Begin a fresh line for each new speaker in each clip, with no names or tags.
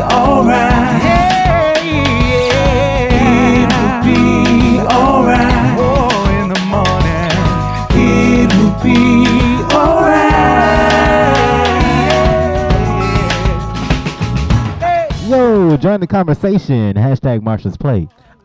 alright. Yeah, yeah. It will be alright. Oh, in the morning. It will be alright.
Yo, join the conversation. Hashtag Marsha's Plate.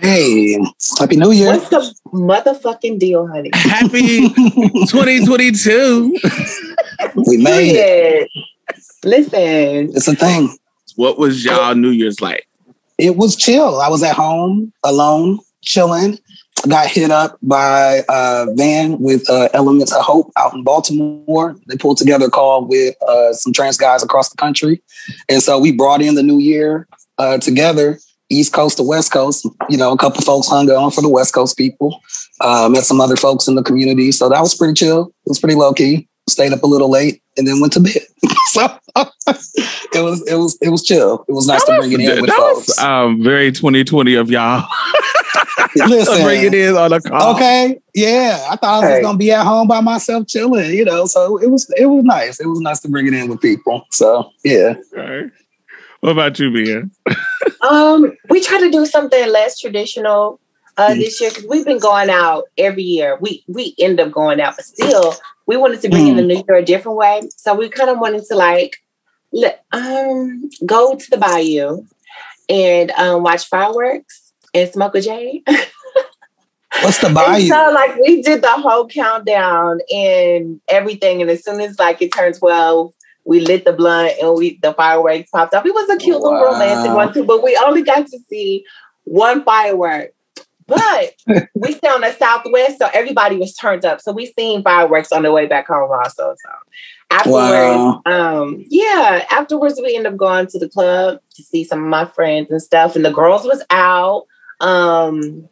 Hey, happy New Year.
What's the motherfucking deal, honey?
Happy 2022.
We made it.
Listen,
It's a thing.
What was y'all New Year's like?
It was chill. I was at home alone, chilling. Got hit up by a van with uh, Elements of Hope out in Baltimore. They pulled together a call with uh, some trans guys across the country. And so we brought in the new year uh, together, East Coast to West Coast. You know, a couple folks hung on for the West Coast people. Uh, met some other folks in the community. So that was pretty chill. It was pretty low key. Stayed up a little late and then went to bed. so it was it was it was chill. It was nice to bring it in
that
with
was
folks.
um, very 2020 of y'all.
Listen,
bring it in on the call.
Okay, yeah, I thought I was gonna be at home by myself chilling, you know. So it was it was nice. It was nice to bring it in with people. So yeah,
Okay. What about you, Mia?
um, we try to do something less traditional uh,
Mm.
this year because we've been going out every year. We we end up going out, but still, we wanted to bring in the new year a different way. So we kind of wanted to like let, um go to the bayou and um, watch fireworks and smoke a J.
what's the
And
bayou?
so like we did the whole countdown and everything, and as soon as like it turned twelve, we lit the blunt and we the fireworks popped up. It was a cute little romantic one too, but we only got to see one firework. But we stay on the southwest, so everybody was turned up. So we seen fireworks on the way back home also. So afterwards,
Wow.
um, yeah, afterwards we end up going to the club to see some of my friends and stuff, and the girls was out. Um,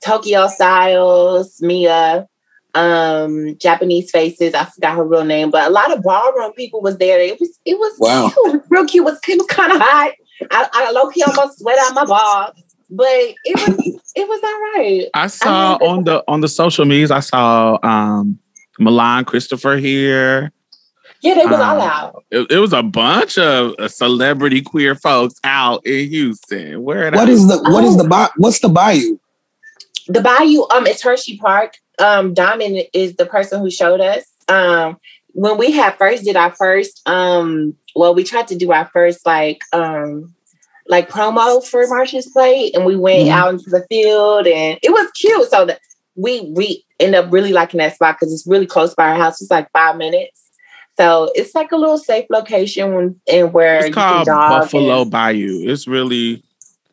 Tokyo Styles, Mia, um, Japanese faces. I forgot her real name, but a lot of ballroom people was there. It was it was
Wow.
cute. It was real cute. It was, it was kind of hot. I, I low key almost sweat out my balls, but it was it was all right.
I saw
had a
on the on the social medias, I saw um Milan Christopher here.
Yeah, they was
Um,
all out.
It, it was a bunch of uh, celebrity queer folks out in Houston. Where
What is the what is the bay- what's the bayou?
The Bayou, um, it's Hershey Park. Um, Diamond is the person who showed us. Um, when we had first did our first, um, well, we tried to do our first like um like promo for Marsha's Plate, and we went
Mhm.
out into the field, and it was cute. So that we we end up really liking that spot because it's really close by our house. It's like five minutes. So it's like a little safe location when, and where
It's
you can
called Buffalo
and-
Bayou. It's really,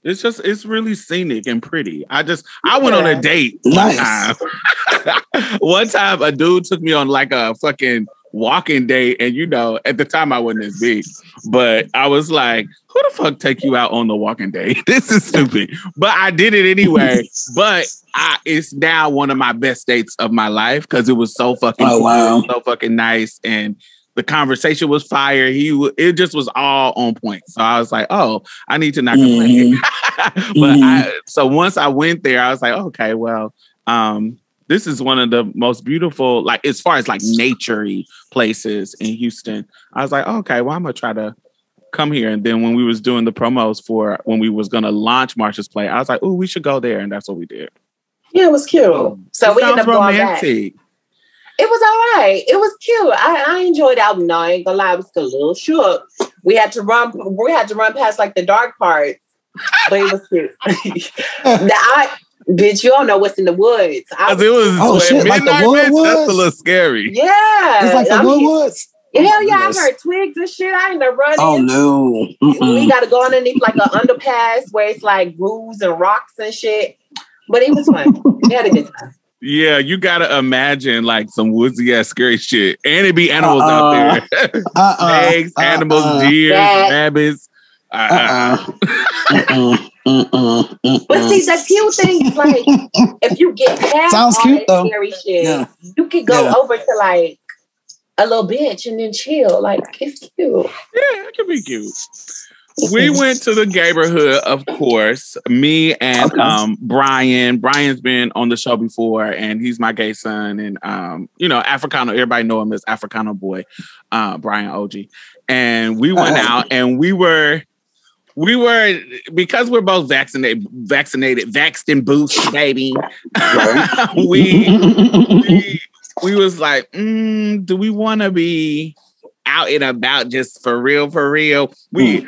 it's just, it's really scenic and pretty. I just, I went on a date one
Nice.
time. one time, a dude took me on like a fucking walking date, and you know, at the time I wasn't as big, but I was like, "Who the fuck take you out on the walking date? This is stupid." But I did it anyway. but I, it's now one of my best dates of my life because it was so fucking,
Oh, wow.
so fucking nice, and the conversation was fire. He wa- it just was all on point. So I was like, oh, I need to not complain. but I, so once I went there, I was like, okay, well, um, this is one of the most beautiful, like as far as like naturey places in Houston. I was like, okay, well, I'm gonna try to come here. And then when we was doing the promos for when we was gonna launch Marsha's Plate, I was like, oh, we should go there, and that's what we did.
Yeah, it was cute. So
It
we ended
sounds
up going back.
Romantic.
It was all right. It was cute. I, I enjoyed it. No, I ain't gonna lie, I was a little shook. We had to run. We had to run past like the dark parts, but it was cute. now, I Bitch, you don't know what's in the woods. I,
'Cause it was
Oh,
at
shit, like the
midnight, bitch,
Woodwoods?
That's a little scary.
yeah.
It's like the
I mean,
Woodwoods.
Hell yeah, I heard twigs and shit. I ain't never run
Oh no.
We
Mm-mm.
gotta go underneath like an underpass where it's like grooves and rocks and shit. But it was fun. we had a good time.
Yeah, you gotta imagine like some woodsy ass scary shit, and it be animals
Uh-uh.
out there,
Uh-uh.
snakes, animals,
Uh-uh.
deers,
That-
rabbits. Uh,
Uh-uh. Mm-mm.
But see, the cute thing like if you get past
Sounds
all
cute,
that
though.
scary shit,
Yeah.
you could go
Yeah.
over to like a little bench and then chill. Like it's cute.
yeah, it can be cute. We went to the neighborhood, of course. Me and
Okay.
um Brian. Brian's been on the show before, and he's my gay son. And um, you know, Africano. Everybody know him as Africano boy, uh, Brian OG. And we went
Uh-huh.
out, and we were, we were because we're both vaccinated, vaccinated, vaxxed and boosted, baby. we we, we was like, mm, do we want to be out and about just for real, for real? We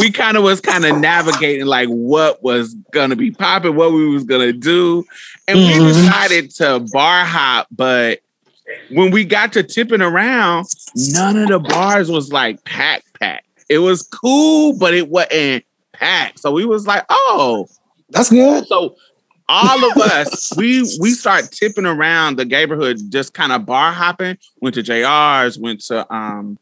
we kind of was kind of navigating like what was gonna be popping, what we was gonna do, and we
Mhm.
decided to bar hop. But when we got to tipping around, none of the bars was like packed, packed. It was cool, but it wasn't packed. So we was like, oh,
That's good.
so all of us, we we start tipping around the neighborhood, just kind of bar hopping. Went to JR's, went to um,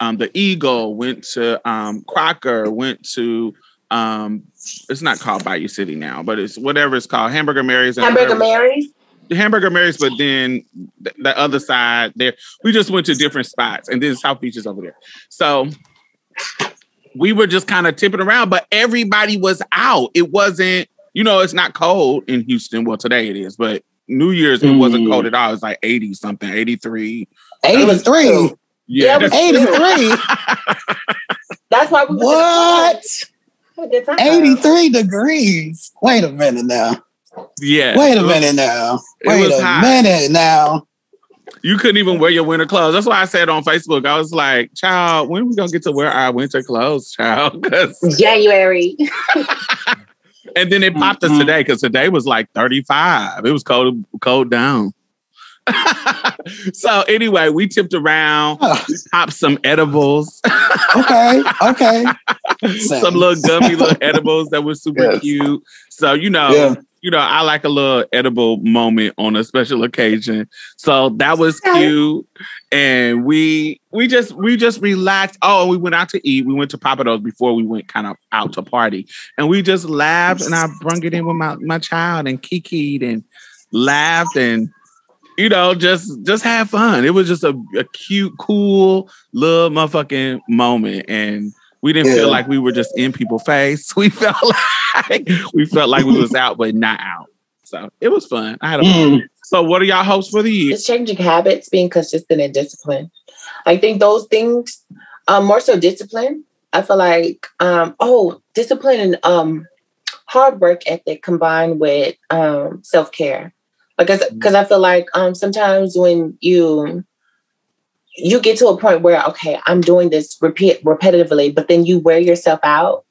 um, the Eagle, went to um, Crocker, went to um, it's not called Bayou City now, but it's whatever it's called, Hamburger Mary's. and
Hamburger
whatever-
Mary's.
Hamburger Mary's, but then th- the other side there, we just went to different spots, and then South Beach is over there. So we were just kind of tipping around, but everybody was out. It wasn't, you know, it's not cold in Houston. Well, today it is, but New Year's it wasn't
Mm.
cold at all. It was like eighty something, eighty three.
83.
Yeah,
Yeah, it was-
83.
That's why we was in the
what?
time.
83 degrees. Wait a minute now.
yeah.
Wait a
was-
minute now.
it
Wait
was
a
hot.
minute now.
You couldn't even wear your winter clothes. That's why I said on Facebook, I was like, "Child, when are we gonna get to wear our winter clothes, child?"
January.
And then it popped us
Mhm.
today because today was like 35. It was cold, cold down. so anyway, we tipped around,
Oh,
popped some edibles,
okay. Okay.
some little gummy little edibles that were super
Yes.
cute. So you know,
Yeah.
you know, I like a little edible moment on a special occasion. So that was
Okay.
cute. And we we just we just relaxed. Oh, and we went out to eat. We went to Pappadeaux before we went kind of out to party. And we just laughed and I brung it in with my, my child and kikied and laughed and you know, just just have fun. It was just a, a cute, cool little motherfucking moment. And we didn't feel like we were just in people's face. We felt like we felt like we was out, but not out. So it was fun. I had a
Mm.
so what are y'all hopes for the year?
Just changing habits, being consistent and discipline. I think those things, um, more so discipline. I feel like, um, oh, discipline and um, hard work ethic combined with um, self care. Because because I feel like um, sometimes when you you get to a point where okay, I'm doing this repeat repetitively, but then you wear yourself out,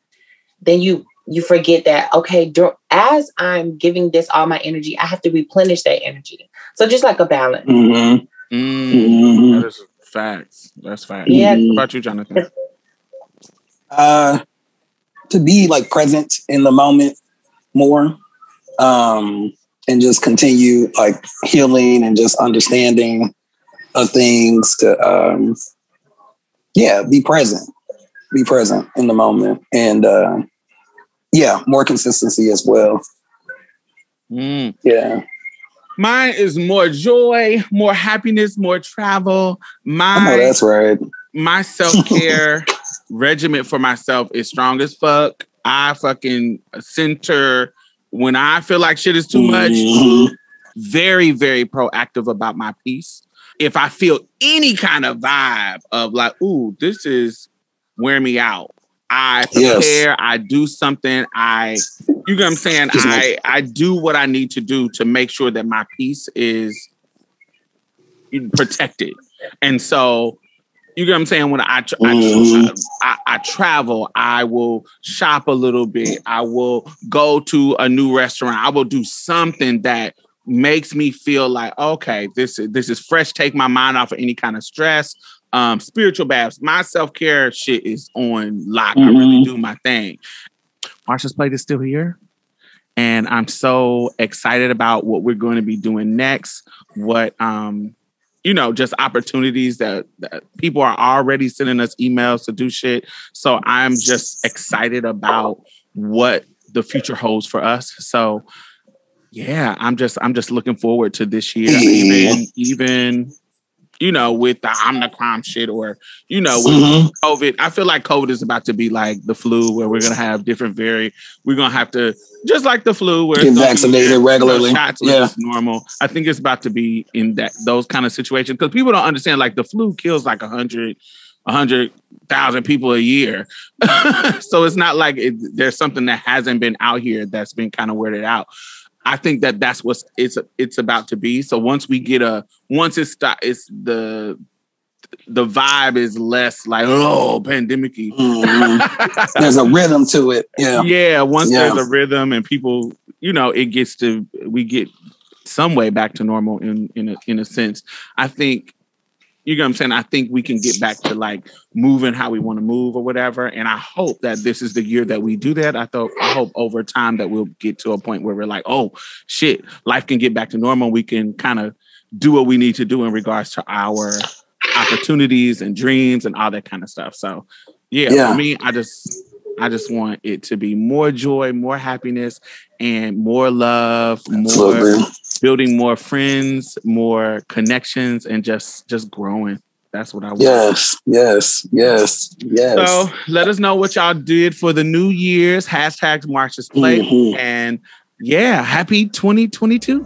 then you you forget that okay, dur- as I'm giving this all my energy, I have to replenish that energy. So just like a balance.
Mhm.
Mm,
Mhm.
that is facts. That's facts.
Yeah.
What about you, Jonathan?
Uh, to be like present in the moment more, um, and just continue like healing and just understanding of things to, um, yeah, be present, be present in the moment, and uh, yeah, more consistency as well.
Mm.
Yeah,
Mine is more joy, more happiness, more travel.
I know
My
that's right.
my self care regimen for myself is strong as fuck. I fucking center when I feel like shit is too much.
Mhm.
Very, very proactive about my piece. If I feel any kind of vibe of like, ooh, this is wearing me out, I
Yes.
prepare, I do something, I you know what I'm saying?
Just
I
like-
I do what I need to do to make sure that my piece is protected. And so you get what I'm saying? When I, tra-
Mhm.
I, I I travel, I will shop a little bit. I will go to a new restaurant. I will do something that makes me feel like okay, this is this is fresh. Take my mind off of any kind of stress. Um, spiritual baths. My self care shit is on lock. I really
Mhm.
do my thing. Marsha's plate is still here. And I'm so excited about what we're going to be doing next. What um, you know, just opportunities that, that people are already sending us emails to do shit. So I'm just excited about what the future holds for us. So yeah, I'm just I'm just looking forward to this year. Even even you know, with the Omicron shit or you know, with
Mhm.
COVID. I feel like COVID is about to be like the flu, where we're gonna have different very. We're gonna have to just like the flu, where
Get
it's gonna be,
vaccinated
you know,
regularly.
shots
Yeah.
normal. I think it's about to be in that those kind of situations because people don't understand. Like the flu kills like a hundred, a hundred thousand people a year, so it's not like it, there's something that hasn't been out here that's been kind of weirded out. I think that that's what it's it's about to be. So once we get a once it's stop, it's the the vibe is less like oh pandemicy.
Mhm. There's a rhythm to it. Yeah.
yeah. once
Yeah.
there's a rhythm and people, you know, it gets to we get some way back to normal in in a, in a sense. I think you know what I'm saying. I think we can get back to like moving how we want to move or whatever. And I hope that this is the year that we do that. I thought I hope over time that we'll get to a point where we're like, oh shit, life can get back to normal. We can kind of do what we need to do in regards to our opportunities and dreams and all that kind of stuff. So yeah,
Yeah.
for me, I just I just want it to be more joy, more happiness, and more love, more building more friends, more connections, and just just growing. That's what I want.
Yes. Yes. Yes. Yes.
So let us know what y'all did for the New Year's. Hashtag Marsha's Plate.
Mhm.
And yeah, happy 2022.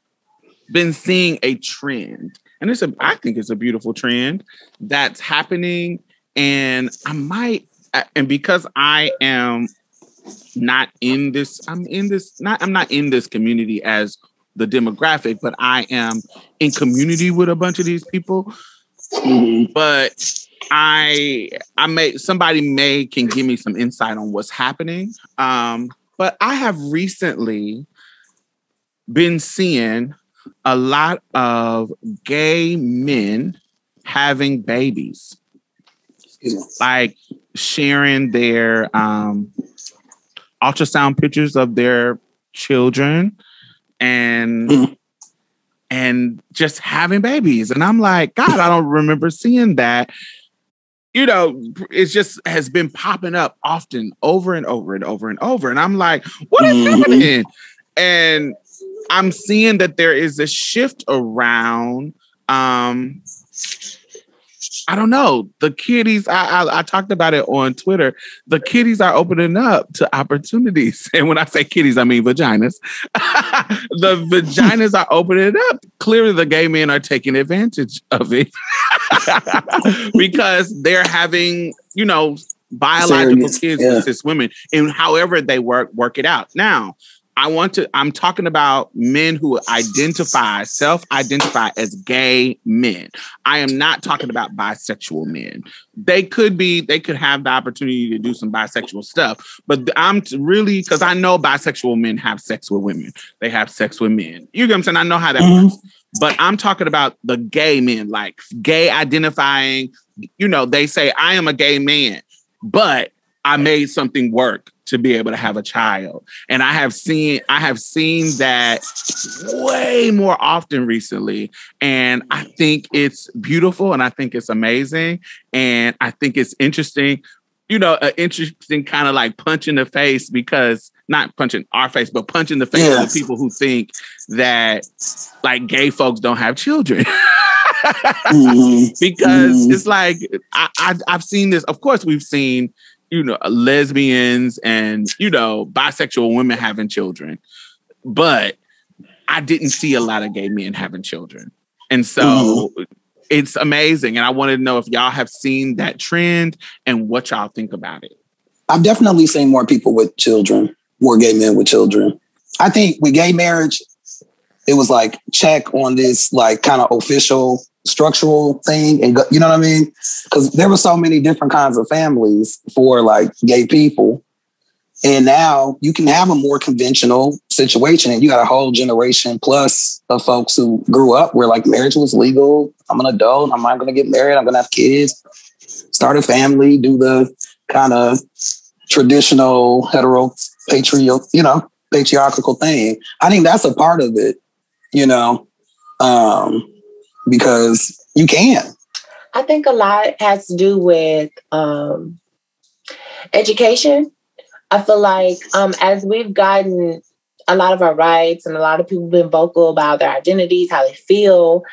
been seeing a trend, and it's a I think it's a beautiful trend that's happening, and I might and because I am not in this, I'm in this not I'm not in this community as the demographic, but I am in community with a bunch of these people.
Mhm.
But I I may somebody may can give me some insight on what's happening. Um, but I have recently been seeing a lot of gay men having babies, like sharing their um, ultrasound pictures of their children and
Mhm.
and just having babies. And I'm like, God, I don't remember seeing that. You know, it's just has been popping up often over and over and over and over. And I'm like, what is
Mhm.
happening? And I'm seeing that there is a shift around um I don't know. The kiddies, I, I I talked about it on Twitter. The kiddies are opening up to opportunities. And when I say kiddies, I mean vaginas. the vaginas are opening up. Clearly, the gay men are taking advantage of it because they're having, you know, biological
Surrogates,
kids
yeah.
with cis women and however they work work it out. Now, I want to, I'm talking about men who identify, self identify as gay men. I am not talking about bisexual men. They could be, they could have the opportunity to do some bisexual stuff, but I'm really, because I know bisexual men have sex with women, they have sex with men. You get what I'm saying? I know how that
Mhm.
works. But I'm talking about the gay men, like gay identifying, you know, they say, I am a gay man, but I made something work to be able to have a child. And I have seen I have seen that way more often recently. And I think it's beautiful and I think it's amazing. And I think it's interesting, you know, an interesting kind of like punch in the face because not punching our face, but punching the face
Yeah.
of the people who think that like gay folks don't have children.
Mhm.
because
Mhm.
it's like I, I I've seen this. Of course, we've seen you know lesbians and you know bisexual women having children, but I didn't see a lot of gay men having children, and so mm-hmm. it's amazing. And I wanted to know if y'all have seen that trend and what y'all think about it.
I've definitely seen more people with children, more gay men with children. I think with gay marriage, it was like check on this like kind of official structural thing and go, you know what I mean? Because there were so many different kinds of families for like gay people. And now you can have a more conventional situation and you got a whole generation plus of folks who grew up where like marriage was legal. I'm an adult. I'm not going to get married. I'm going to have kids, start a family, do the kind of traditional hetero patriarchal, you know, patriarchal thing. I think that's a part of it, you know, um, because you can.
I think a lot has to do with um, education. I feel like um, as we've gotten a lot of our rights and a lot of people been vocal about their identities, how they feel,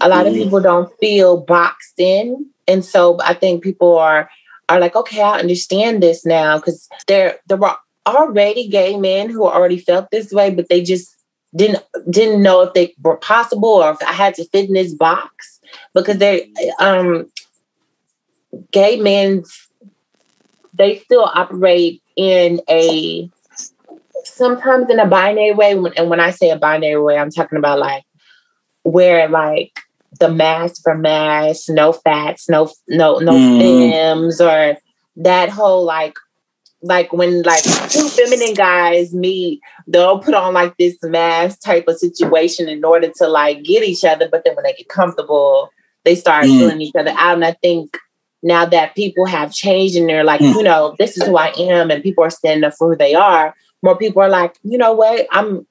a lot of
Mhm.
people don't feel boxed in. And so I think people are are like, okay, I understand this now because there there were already gay men who already felt this way, but they just didn't didn't know if they were possible or if I had to fit in this box because they um gay men they still operate in a sometimes in a binary way and when i say a binary way i'm talking about like where like the mass for mass no fats no no no
Mm.
or that whole like like when like two feminine guys meet they'll put on like this mask type of situation in order to like get each other but then when they get comfortable they start
Mm.
feeling each other out and i think now that people have changed and they're like
Mm.
you know this is who i am and people are standing up for who they are more people are like you know what i'm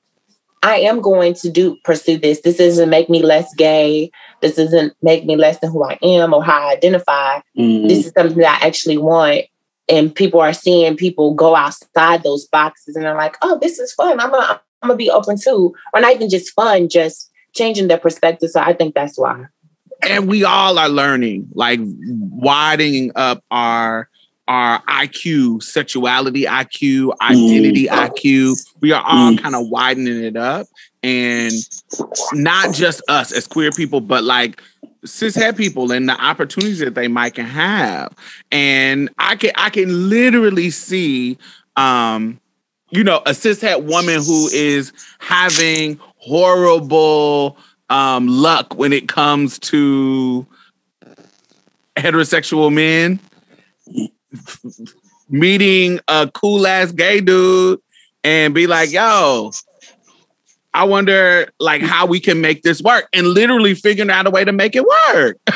i am going to do pursue this this doesn't make me less gay this doesn't make me less than who i am or how i identify
Mhm.
this is something that I actually want. And people are seeing people go outside those boxes and they're like, oh, this is fun. I'm gonna, I'm gonna be open too. Or not even just fun, just changing their perspective. So I think that's why.
and we all are learning, like widening up our our IQ, sexuality IQ, identity IQ. We are all
Mm.
kind of widening it up, and not just us as queer people, but like cishet people and the opportunities that they might can have. And I can I can literally see, um, you know, a cishet woman who is having horrible um, luck when it comes to heterosexual men meeting a cool ass gay dude and be like, yo, I wonder like how we can make this work and literally figuring out a way to make it work.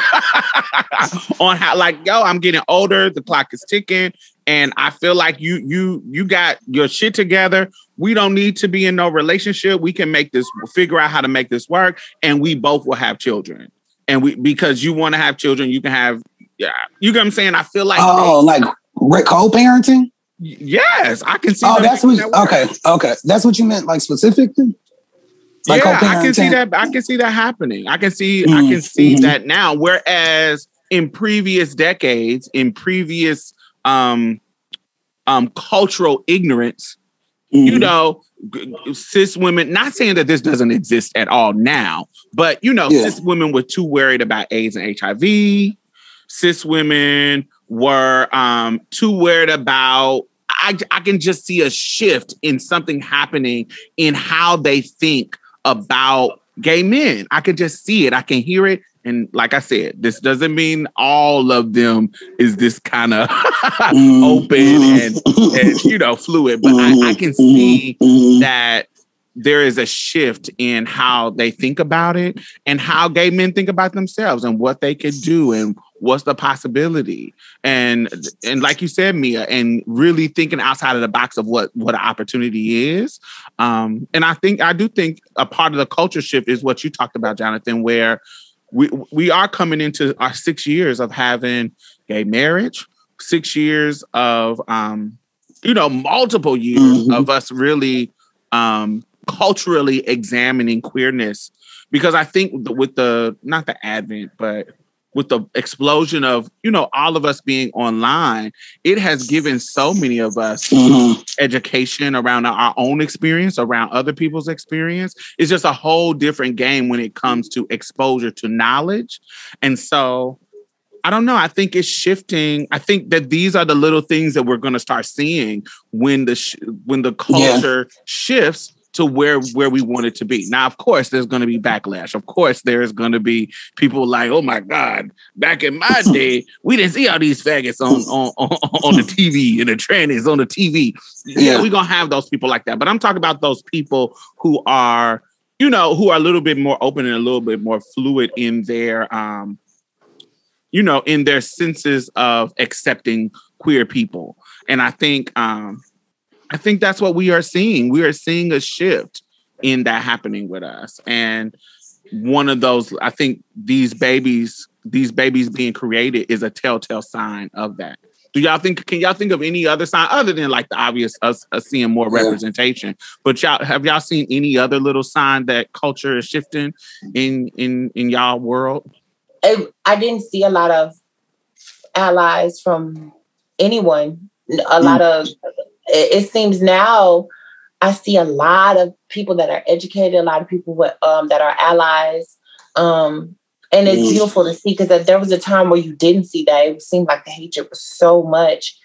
On how like, yo, I'm getting older, the clock is ticking, and I feel like you you you got your shit together. We don't need to be in no relationship. We can make this figure out how to make this work, and we both will have children. And we because you want to have children, you can have yeah, you get what I'm saying? I feel like
Oh, like re- co-parenting?
yes, I can see
Oh, that's what.
that.
Okay, okay, that's what you meant, like specifically. Like
yeah, I can see that. I can see that happening. I can see. I
Mm,
can see
mhm.
that now. Whereas in previous decades, in previous um, um, cultural ignorance, you
Mhm.
know, cis women. Not saying that this doesn't exist at all now, but you know,
Yeah.
cis women were too worried about AIDS and HIV. Cis women were um, too worried about. I, I can just see a shift in something happening in how they think about gay men. I can just see it. I can hear it. And like I said, this doesn't mean all of them is this kind of mm-hmm. open and, and you know fluid, but I, I can see mm-hmm. that there is a shift in how they think about it and how gay men think about themselves and what they could do and what's the possibility and and like you said mia and really thinking outside of the box of what what an opportunity is um and i think i do think a part of the culture shift is what you talked about jonathan where we we are coming into our six years of having gay marriage six years of um you know multiple years
Mhm.
of us really um culturally examining queerness because I think with the not the advent, but with the explosion of you know all of us being online, it has given so many of us
Mhm.
education around our own experience, around other people's experience. It's just a whole different game when it comes to exposure to knowledge, and so. I don't know. I think it's shifting. I think that these are the little things that we're going to start seeing when the sh- when the
Yeah.
culture shifts to where where we want it to be. Now, of course, there's going to be backlash. Of course, there's going to be people like, "Oh my God, back in my day, we didn't see all these faggots on on on, on the TV and the trannies on the TV." Yeah,
Yeah.
we're gonna have those people like that. But I'm talking about those people who are, you know, who are a little bit more open and a little bit more fluid in their um, you know, in their senses of accepting queer people. And I think um I think that's what we are seeing. We are seeing a shift in that happening with us. And one of those, I think these babies, these babies being created is a telltale sign of that. Do y'all think? Can y'all think of any other sign other than like the obvious us, us seeing more
Yeah.
representation? But y'all have y'all seen any other little sign that culture is shifting in in in y'all world?
I didn't see a lot of allies from anyone. A lot mm. of it, it seems now I see a lot of people that are educated, a lot of people with, um, that are allies. Um, and it's
Mm.
beautiful to see because there was a time where you didn't see that. It seemed like the hatred was so much.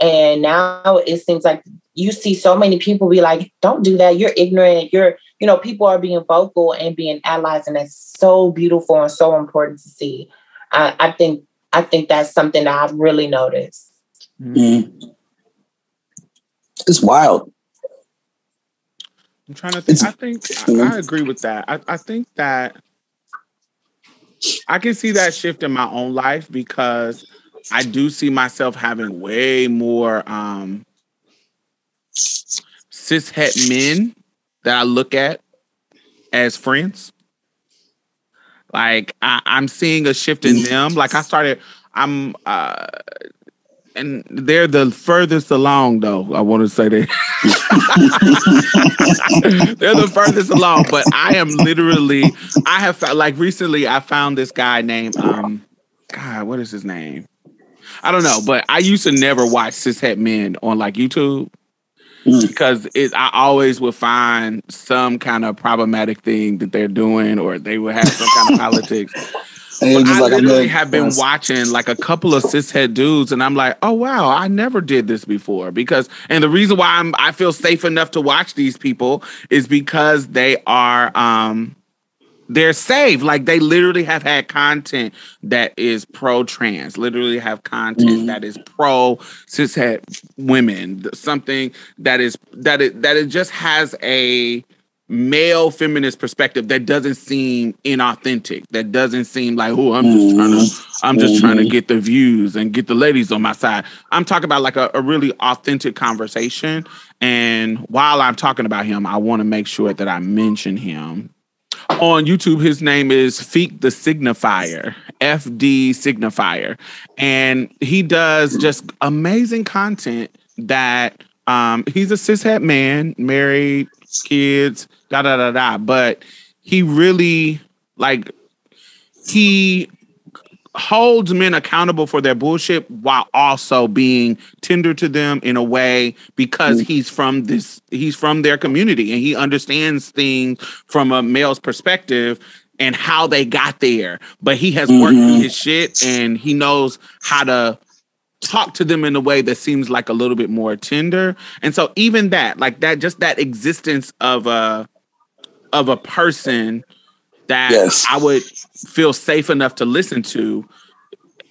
And now it seems like you see so many people be like, don't do that. You're ignorant. You're, you know, people are being vocal and being allies. And that's so beautiful and so important to see. I, I think, I think that's something that I've really noticed.
Mhm. It's wild.
I'm trying to think.
It's-
I think I, I agree with that. I, I think that I can see that shift in my own life because I do see myself having way more um cis het men that I look at as friends. Like I, I'm seeing a shift in them. Like I started, I'm uh and they're the furthest along though. I want to say that they're the furthest along, but I am literally I have like recently I found this guy named um God, what is his name? I don't know, but I used to never watch cishet men on like YouTube
Mm.
because it I always would find some kind of problematic thing that they're doing or they would have some kind of politics.
And
But
just
I
like,
literally have been
Yes.
watching like a couple of cishet dudes, and I'm like, oh wow, I never did this before. Because and the reason why I'm I feel safe enough to watch these people is because they are um they're safe. Like they literally have had content that is pro trans, literally have content
Mhm.
that is pro cishet women, something that is that it that it just has a male feminist perspective that doesn't seem inauthentic that doesn't seem like oh i'm just trying to i'm just trying to
Mhm.
get the views and get the ladies on my side. I'm talking about like a, a really authentic conversation and while i'm talking about him i want to make sure that i mention him. On youtube his name is F.D. Signifier fd signifier and he does just amazing content that um he's a cishet man married kids da da da da. But he really like he holds men accountable for their bullshit while also being tender to them in a way because he's from this he's from their community and he understands things from a male's perspective and how they got there. But he has worked through
Mhm.
his shit and he knows how to talk to them in a way that seems like a little bit more tender. And so even that, like that, just that existence of a of a person that
Yes.
I would feel safe enough to listen to.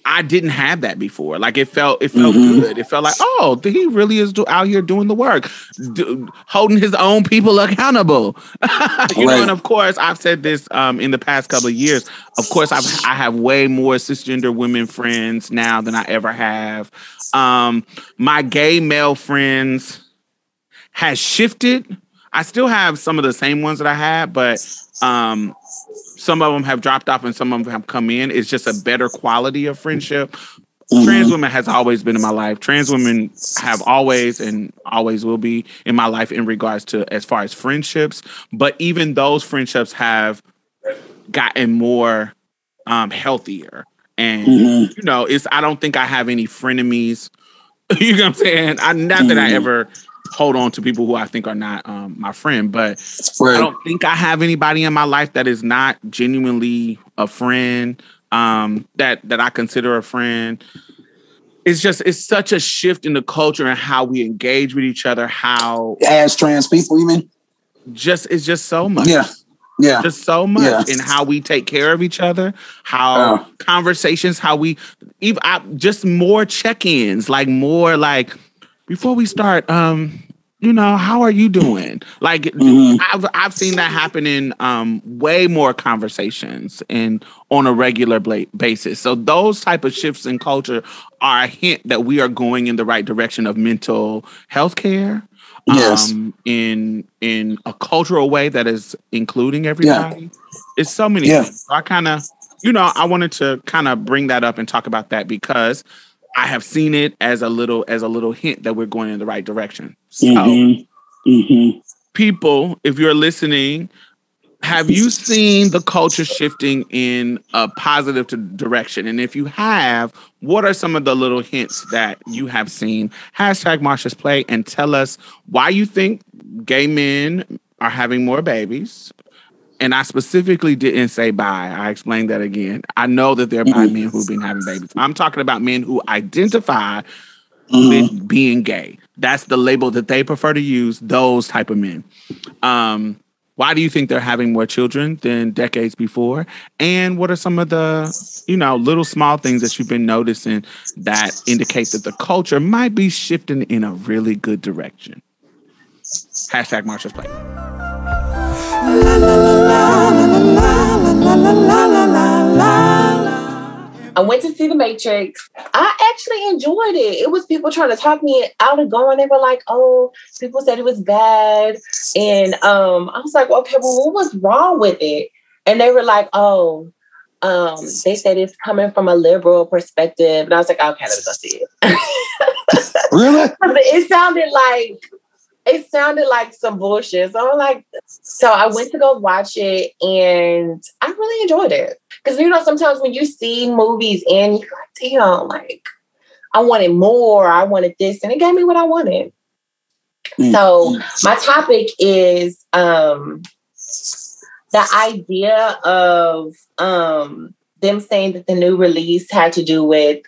I didn't have that before. Like it felt, it felt
Mhm.
good. It felt like, oh, he really is do- out here doing the work, do, holding his own people accountable. you know, and of course, I've said this um, in the past couple of years. Of course, I've I have way more cisgender women friends now than I ever have. Um, my gay male friends has shifted. I still have some of the same ones that I had, but um, some of them have dropped off and some of them have come in. It's just a better quality of friendship. Trans women has always been in my life. Trans women have always and always will be in my life in regards to as far as friendships. But even those friendships have gotten more um, healthier. And
Mhm.
you know, it's I don't think I have any frenemies. you know what I'm saying? I not that I
Mhm.
ever hold on to people who I think are not um, my friend, but I don't think I have anybody in my life that is not genuinely a friend, um, that that I consider a friend. It's just it's such a shift in the culture and how we engage with each other, how
As trans people, you mean?
just it's just so much.
Yeah. Yeah.
Just so much
Yeah.
in how we take care of each other, how
Oh.
conversations, how we even I, just more check-ins, like more like before we start, um, you know, how are you doing? Like
Mhm.
I've I've seen that happen in um way more conversations and on a regular bla- basis. So those type of shifts in culture are a hint that we are going in the right direction of mental health care.
Yes.
Um, in in a cultural way that is including everybody. It's so many
Yeah.
things. So I kind of, you know, I wanted to kind of bring that up and talk about that because I have seen it as a little as a little hint that we're going in the right direction. So
Mhm. Mhm.
people, if you're listening, have you seen the culture shifting in a positive direction? And if you have, what are some of the little hints that you have seen? Hashtag Marsha's Plate and tell us why you think gay men are having more babies. And I specifically didn't say bi. I explained that again. I know that there are bi men who've been having babies. I'm talking about men who identify
Mhm.
with being gay. That's the label that they prefer to use, those type of men. Um, why do you think they're having more children than decades before? And what are some of the, you know, little small things that you've been noticing that indicate that the culture might be shifting in a really good direction? Hashtag Marsha's Plate.
I went to see The Matrix. I actually enjoyed it. It was people trying to talk me out of going. They were like, "Oh, people said it was bad," and um, I was like, "Okay, well, what was wrong with it?" And they were like, "Oh." Um, they said it's coming from a liberal perspective, and I was like, "Okay, let me go see it."
Really?
it sounded like it sounded like some bullshit. So I'm like, so I went to go watch it and I really enjoyed it. Because you know, sometimes when you see movies and you're like, damn, like I wanted more, I wanted this, and it gave me what I wanted.
Mm.
So my topic is um the idea of um them saying that the new release had to do with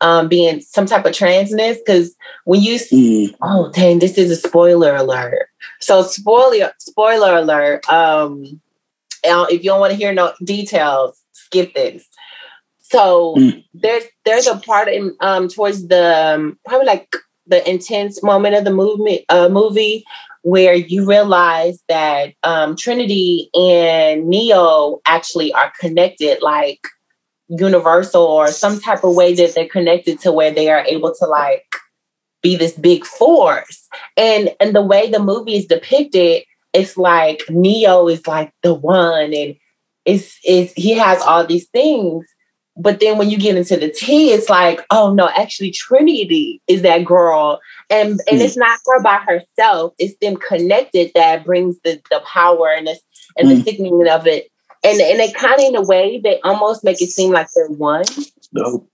um being some type of transness because when you s-
Mhm.
oh dang this is a spoiler alert so spoiler spoiler alert um if you don't want to hear no details skip this so
Mm.
there's there's a part in um towards the um, probably like the intense moment of the movement uh movie where you realize that um trinity and neo actually are connected like universal or some type of way that they're connected to where they are able to like be this big force and and the way the movie is depicted it's like neo is like the one and it's it's he has all these things but then when you get into the tea it's like oh no actually trinity is that girl and and
Mm.
it's not her by herself it's them connected that brings the the power and the and the
Mm.
sickening of it and and they kind of in a way they almost make it seem like they're one
Dope.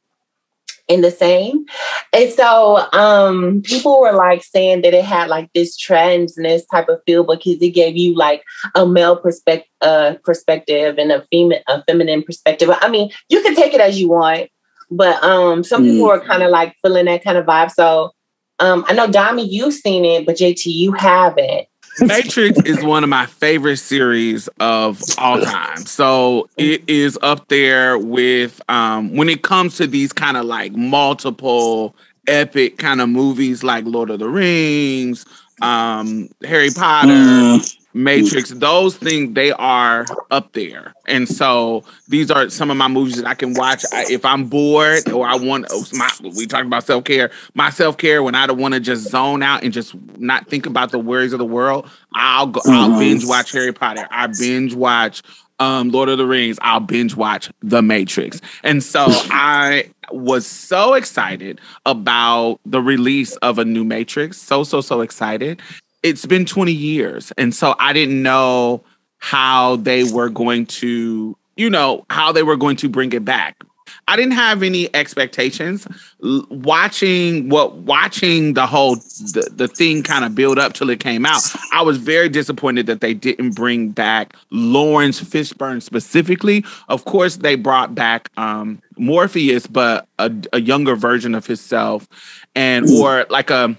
in the same. And so um people were like saying that it had like this transness type of feel because it gave you like a male perspective uh perspective and a female a feminine perspective. I mean, you can take it as you want. but um, some
Mm.
people are kind of like feeling that kind of vibe. So um, I know Dami, you've seen it, but JT, you haven't.
Matrix is one of my favorite series of all time. So it is up there with um when it comes to these kind of like multiple epic kind of movies like Lord of the Rings, um Harry Potter,
Mm.
Matrix, those things they are up there. And so these are some of my movies that I can watch I, if I'm bored or I want oh, my we talking about self-care. My self-care when I don't want to just zone out and just not think about the worries of the world, I'll go I'll
Mhm.
binge watch Harry Potter. I binge watch um Lord of the Rings, I'll binge watch The Matrix. And so I was so excited about the release of a new Matrix. So so so excited it's been 20 years and so i didn't know how they were going to you know how they were going to bring it back. I didn't have any expectations. L- watching what watching the whole the, the thing kind of build up till it came out i was very disappointed that they didn't bring back laurence fishburne specifically. Of course they brought back um morpheus but a, a younger version of himself and or like a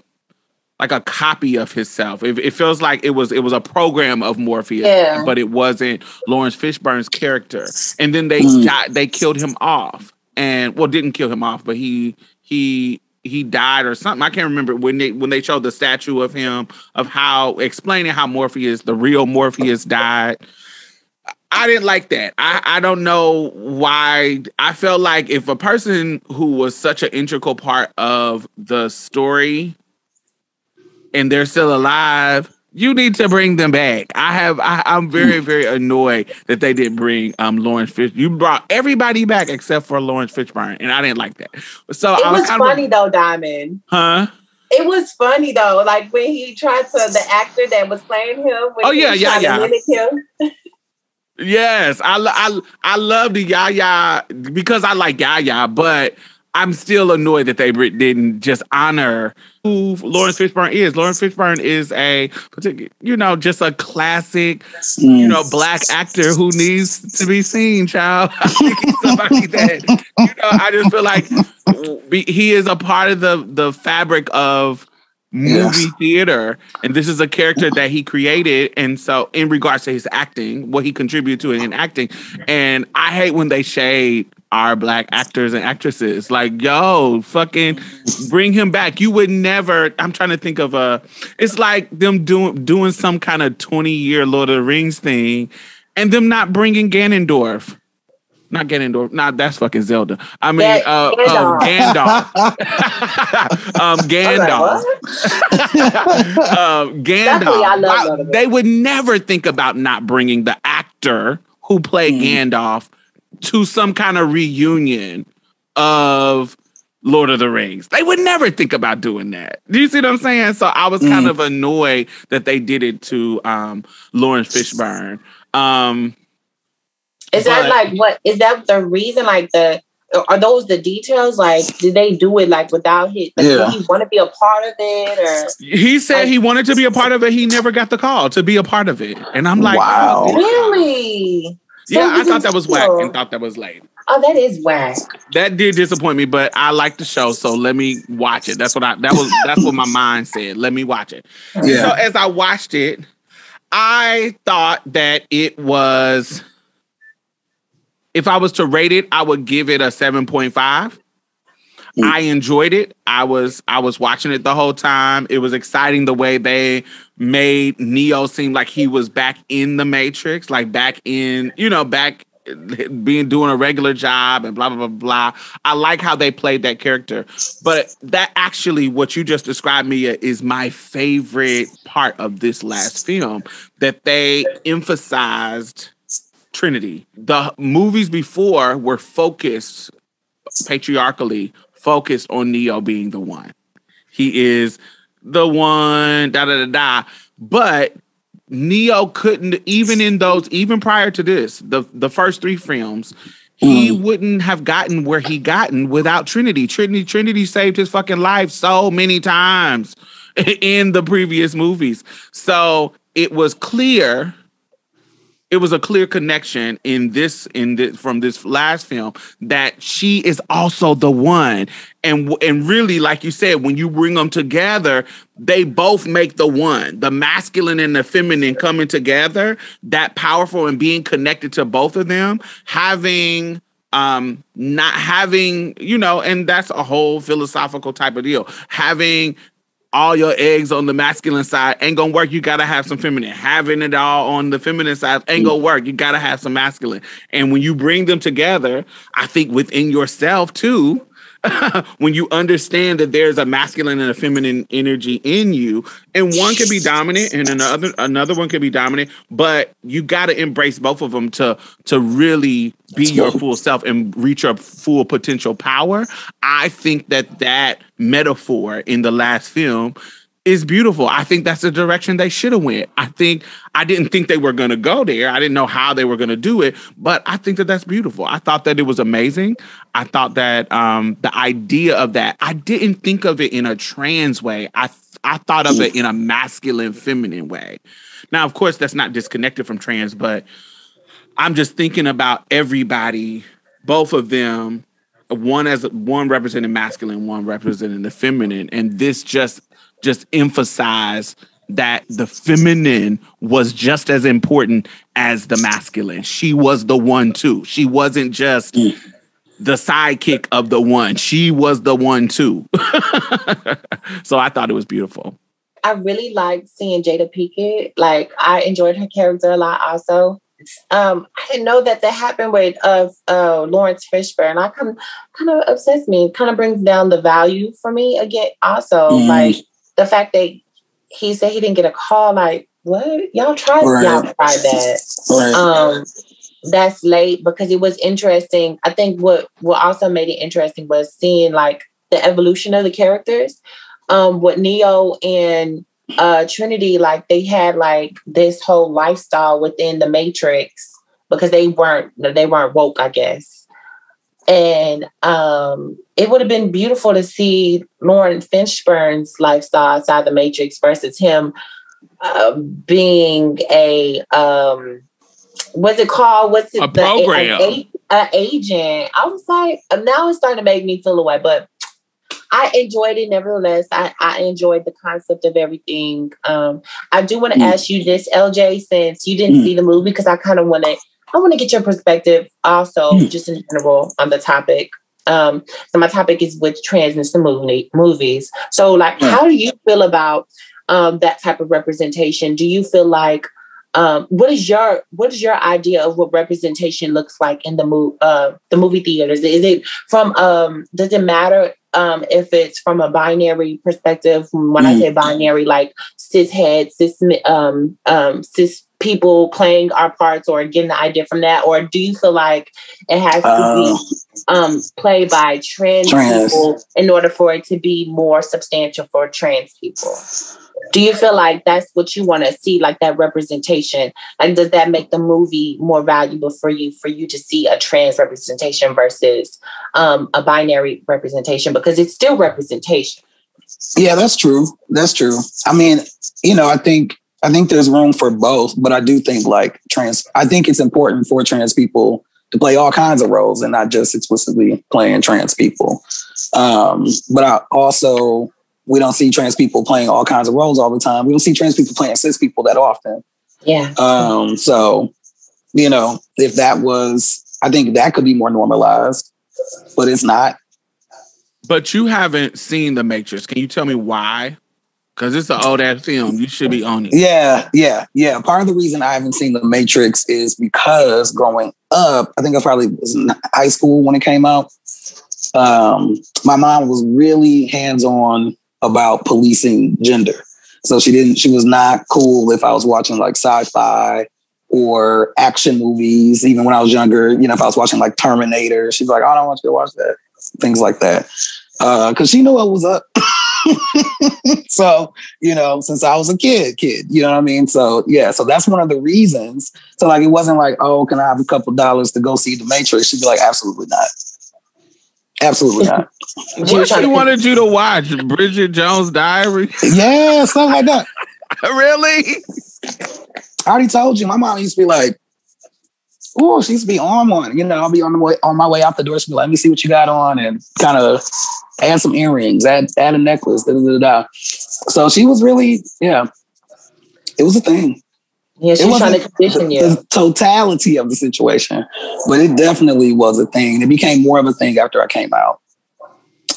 like a copy of himself. It, it feels like it was it was a program of Morpheus,
Yeah.
but it wasn't Laurence Fishburne's character. And then they
Mm.
shot, they killed him off, and well, didn't kill him off, but he he he died or something. I can't remember when they when they showed the statue of him of how explaining how Morpheus, the real Morpheus, died. I didn't like that. I, I don't know why. I felt like if a person who was such an integral part of the story and they're still alive, you need to bring them back. I have I, I'm very, very annoyed that they didn't bring um Laurence Fish. You brought everybody back except for Laurence Fishburne, and I didn't like that. So
It
I was,
was funny
of
though, Diamond.
huh?
It was funny though, like when he tried to the actor that was playing him.
Oh, yeah, yeah, yeah.
him.
Yes, I I I love the Yaya because I like Yaya, but I'm still annoyed that they didn't just honor who Laurence Fishburne is. Laurence Fishburne is a particular, you know, just a classic, you know, black actor who needs to be seen, child. I think he's somebody that, you know, I just feel like he is a part of the the fabric of movie
Yes.
theater and this is a character that he created and so in regards to his acting what he contributed to it in acting and i hate when they shade our black actors and actresses like yo fucking bring him back you would never i'm trying to think of a it's like them doing doing some kind of 20 year lord of the rings thing and them not bringing ganondorf not Ganondorf. Not that's fucking Zelda. I mean,
Ga-
uh, uh, Gandalf. um, Gandalf. um,
That's why I
Gandalf.
love
Why-
Lord of the
they would never think about not bringing the actor who played
Mhm.
Gandalf to some kind of reunion of Lord of the Rings. They would never think about doing that. Do you see what I'm saying? So I was kind
Mhm.
of annoyed that they did it to um, Laurence Fishburne. Um,
Is that like what? Is that the reason? Like the are those the details? Like did they do it like without his? Like,
Yeah.
Did he want to be a part of it or?
he said he wanted to be a part of it. He never got the call to be a part of it. And I'm like,
Wow.
oh.
Really? So
Yeah, I thought that was whack and thought that was lame.
Oh, that is whack.
That did disappoint me, but I like the show, so let me watch it. That's what I that was that's what my mind said. Let me watch it.
Yeah.
So as I watched it, I thought that it was if I was to rate it, I would give it a 7.5.
Mm.
I enjoyed it. I was I was watching it the whole time. It was exciting the way they made Neo seem like he was back in the Matrix, like back in, you know, back being doing a regular job and blah blah blah blah. I like how they played that character. But that actually what you just described Mia is my favorite part of this last film that they emphasized Trinity. The movies before were focused patriarchally focused on Neo being the one. He is the one, da da da da. But Neo couldn't, even in those, even prior to this, the, the first three films, he mm. wouldn't have gotten where he gotten without Trinity. Trinity, Trinity saved his fucking life so many times in the previous movies. So it was clear it was a clear connection in this in this from this last film that she is also the one. And and really like you said when you bring them together they both make the one. The masculine and the feminine coming together that powerful and being connected to both of them having um not having you know and that's a whole philosophical type of deal. Having all your eggs on the masculine side ain't gonna work. You gotta have some feminine. Having it all on the feminine side ain't gonna work. You gotta have some masculine. And when you bring them together, I think within yourself too, when you understand that there's a masculine and a feminine energy in you, and one can be dominant and another another one can be dominant, but you got to embrace both of them to to really be your full self and reach your full potential power. I think that that metaphor in the last film is beautiful. I think that's the direction they should have went. I think I didn't think they were going to go there. I didn't know how they were going to do it, but I think that that's beautiful. I thought that it was amazing. I thought that um, the idea of that. I didn't think of it in a trans way. I I thought of it in a masculine, feminine way. Now, of course, that's not disconnected from trans, but I'm just thinking about everybody, both of them, one as one representing masculine, one representing the feminine, and this just just emphasize that the feminine was just as important as the masculine. She was the one too. She wasn't just the sidekick of the one. She was the one too. so I thought it was beautiful.
I really liked seeing Jada Pinkett. Like I enjoyed her character a lot also. Um, I didn't know that that happened with uh, uh, Laurence Fishburne. I kind of kind of obsessed me. Kind of brings down the value for me again. Also,
Mhm.
like the fact that he said he didn't get a call. Like what? Y'all tried?
Right.
Y'all tried that.
Right.
um that's late because it was interesting i think what what also made it interesting was seeing like the evolution of the characters um what neo and uh trinity like they had like this whole lifestyle within the matrix because they weren't they weren't woke i guess and um it would have been beautiful to see laurence fishburne's lifestyle outside the matrix versus him uh, being a um what's it called? What's it?
A
the-
program.
an a- a agent. I was like, now it's starting to make me feel away, but I enjoyed it nevertheless. I, I enjoyed the concept of everything. Um, I do want to
Mm.
ask you this, LJ, since you didn't
Mm.
see the movie, because I kind of want to, I want to get your perspective also,
Mm.
just in general, on the topic. Um, so my topic is with trans and movie movies. So, like, how do you feel about um, that type of representation? Do you feel like um, what is your what is your idea of what representation looks like in the movie uh, the movie theaters? Is it from um, does it matter um, if it's from a binary perspective? When I
Mm.
say binary, like cis head, cis um, um, cis people playing our parts or getting the idea from that, or do you feel like it has to
Uh,
be um, played by trans,
Trans.
people in order for it to be more substantial for trans people? Do you feel like that's what you want to see, like that representation? Like, does that make the movie more valuable for you, for you to see a trans representation versus um, a binary representation? Because it's still representation.
Yeah, that's true. That's true. I mean, you know, I think I think there's room for both, but I do think like trans I think it's important for trans people to play all kinds of roles and not just explicitly playing trans people. Um, but I also we don't see trans people playing all kinds of roles all the time. We don't see trans people playing cis people that often.
Yeah.
Um, so, you know, if that was, I think that could be more normalized, but it's not.
But you haven't seen The Matrix. Can you tell me why? Because it's an old ass film. You should be on it.
Yeah, yeah, yeah. Part of the reason I haven't seen The Matrix is because growing up, I think I probably was in high school when it came out. Um, my mom was really hands on about policing gender. So she didn't, she was not cool if I was watching like sci fi or action movies, even when I was younger. You know, if I was watching like Terminator, she's like, I don't want you to watch that. Things like that. Because she knew what was up. so, you know, since I was a kid, kid, you know what I mean? So, yeah, so that's one of the reasons. So, like, it wasn't like, oh, can I have a couple dollars to go see The Matrix? She'd be like, absolutely not. Absolutely not.
But you were
What she wanted you to watch? Bridget Jones' Diary?
yeah, stuff like that.
really?
I already told you, my mom used to be like, oh, she used to be on one. You know, I'll be on the way on my way out the door. She'd be like, let me see what you got on and kind of add some earrings, add add a necklace, da, da, da, da. So she was really, yeah, it was a thing.
Yeah,
It
she's trying to
wasn't
condition
the,
you.
the totality of the situation, but it definitely was a thing. It became more of a thing after I came out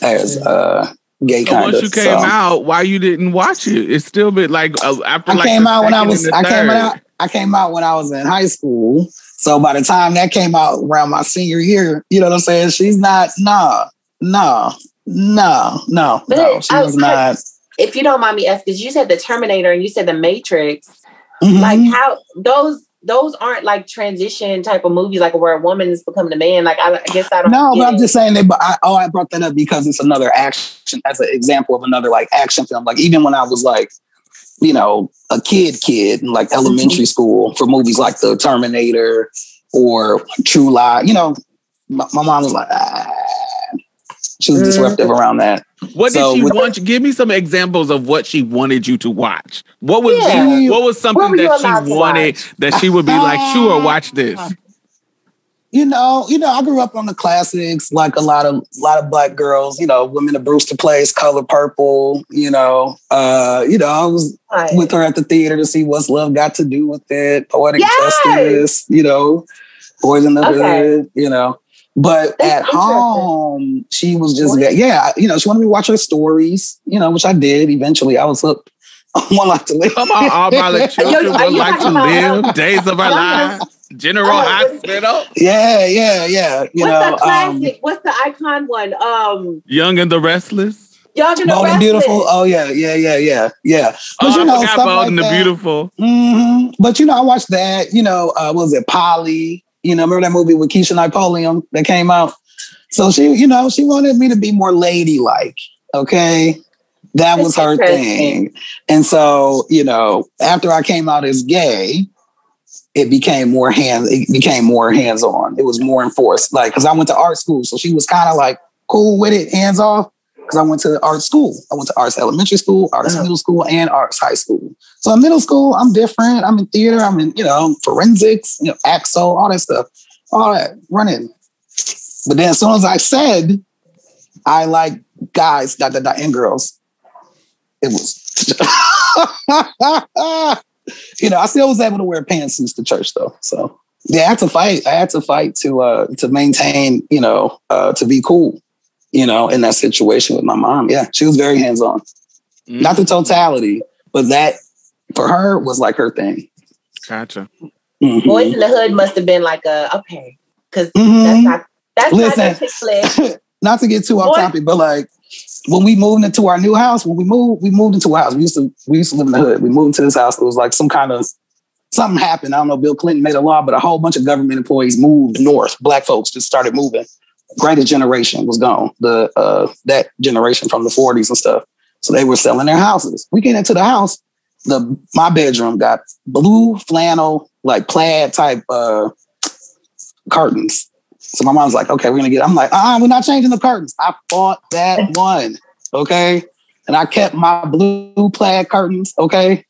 as uh gay
So
kind
once
of.
you came
so.
out, why you didn't watch it? It's still been like uh, after
I
like
came out when I was I came out I came out when I was in high school. So by the time that came out around my senior year, you know what I'm saying? She's not no, no, no, no,
But
no. She
I-
was not.
If you don't mind me asking, you said the Terminator and you said the Matrix,
Mhm.
like how those those aren't like transition type of movies, like where a woman is becoming a man. Like I, I guess I don't.
no, but I'm
it.
just saying that. But I, oh, I brought that up because it's another action as an example of another like action film. Like even when I was like, you know, a kid, kid in like elementary school for movies like The Terminator or True Lie, you know, my, my mom was like, ah. she was disruptive around that.
What
So
did she want? you- Give me some examples of what she wanted you to watch. What was
Yeah.
the- what was something that she wanted that she would be like, sure, watch this.
You know, you know, I grew up on the classics, like a lot of a lot of black girls, you know, Women of Brewster Place, Color Purple, you know. Uh, you know, I was
Right.
with her at the theater to see what's love got to do with it, poetic
Yes!
justice, you know, boys in the
Okay.
hood, you know. But
That's
at home, she was just yeah, you know, she wanted me to watch her stories, you know, which I did. Eventually, I was hooked One Life to Live.
Come on, all my little children
Yo, are
would like to live. Days of our
Yo, yo.
lives. General
Oh, what-
Hospital.
Yeah, yeah, yeah. You
What's
know,
the
um,
classic? What's the icon one? Um,
Young and the Restless.
Young and the
Bold and
Restless.
beautiful. Oh yeah, yeah, yeah, yeah, yeah. But
oh,
you know,
forgot
stuff
Bold
like
and the
that.
Beautiful.
hmm But you know, I watched that. You know, uh, what was it Polly? You know, remember that movie with Keisha Napoleon that came out? So she, you know, she wanted me to be more ladylike. Okay, that was her thing. And so, you know, after I came out as gay, it became more hands. It became more hands on. It was more enforced. Like, because I went to art school, so she was kind of like cool with it, hands off. Because I went to art school. I went to arts elementary school, arts
Uh-huh.
middle school, and arts high school. So in middle school, I'm different. I'm in theater. I'm in, you know, forensics, you know, AXO, all that stuff, all that running. But then as soon as I said I like guys, dot dot dot, and girls, it was. you know, I still was able to wear pantsuits to church though. So yeah, I had to fight. I had to fight to uh to maintain, you know, uh to be cool, you know, in that situation with my mom. Yeah, she was very hands on.
Mm,
Not the totality, but that for her was like her thing.
Gotcha.
Mhm.
Boys in the Hood must have been like a okay, because
Mhm.
that's not that's
Listen.
not your
not to get too off topic, but like when we moved into our new house, when we moved, we moved into a house. We used to we used to live in the hood. We moved into this house. It was like some kind of something happened. I don't know. Bill Clinton made a law, but a whole bunch of government employees moved north. Black folks just started moving. Greatest generation was gone. The uh, that generation from the 40s and stuff. So they were selling their houses. We get into the house. The my bedroom got blue flannel, like plaid type uh, curtains. So my mom's like, okay, we're gonna get. I'm like, ah, we're not changing the curtains. I bought that one, okay, and I kept my blue plaid curtains, okay,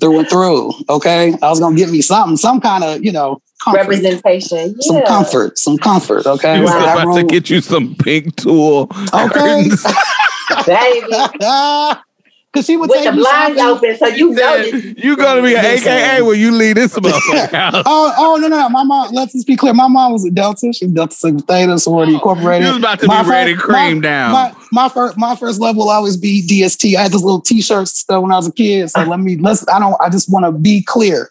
through and through, okay. I was gonna get me something, some kind of, you know, comfort,
Representation.
some comfort, some comfort, okay.
He was
Wow.
That
about to get you some pink tool.
Okay.
curtains.
Baby.
Because she would
With
take
the blinds open, so you know
Said,
this.
you gonna be an
Listen.
AKA when you leave this motherfucker oh, house.
Oh, oh no, no, no. My mom, let's just be clear. My mom was a Delta. She was Delta Sigma Theta, sorority oh, incorporated.
You was about to
My
be ready
fir-
cream
my-
down.
My, my first my first love will always be DST. I had this little t-shirts stuff when I was a kid. So let me let's I don't I just want to be clear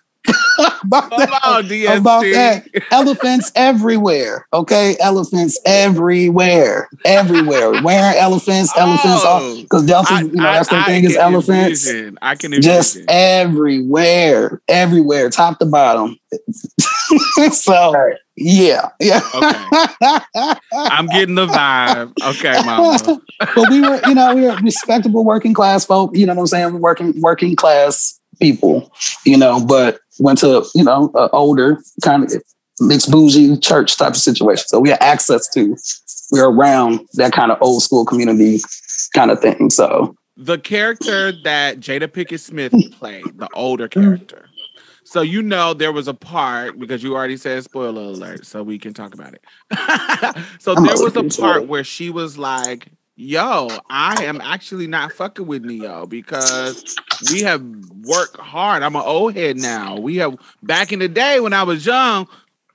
about
Come
that.
on,
About that. Elephants everywhere. Okay. Elephants everywhere. Everywhere. Wearing elephants, elephants
Oh.
because Delta,
I-
you know,
I-
that's the
I
thing is elephants.
envision. I can
Just everywhere, everywhere, top to bottom. so yeah, yeah.
I'm getting the vibe. Okay, mama.
but we were, you know, we were respectable working class folk. You know what I'm saying? Working working class people. You know, but went to you know a older kind of mixed bougie church type of situation. So we had access to. We were around that kind of old school community kind of thing. So
the character that Jada Pinkett Smith played, the older character. So you know there was a part because you already said spoiler alert, so we can talk about it. so
I'm
there was a part where she was like, "Yo, I am actually not fucking with Neo because we have worked hard. I'm an old head now. We have back in the day when I was young."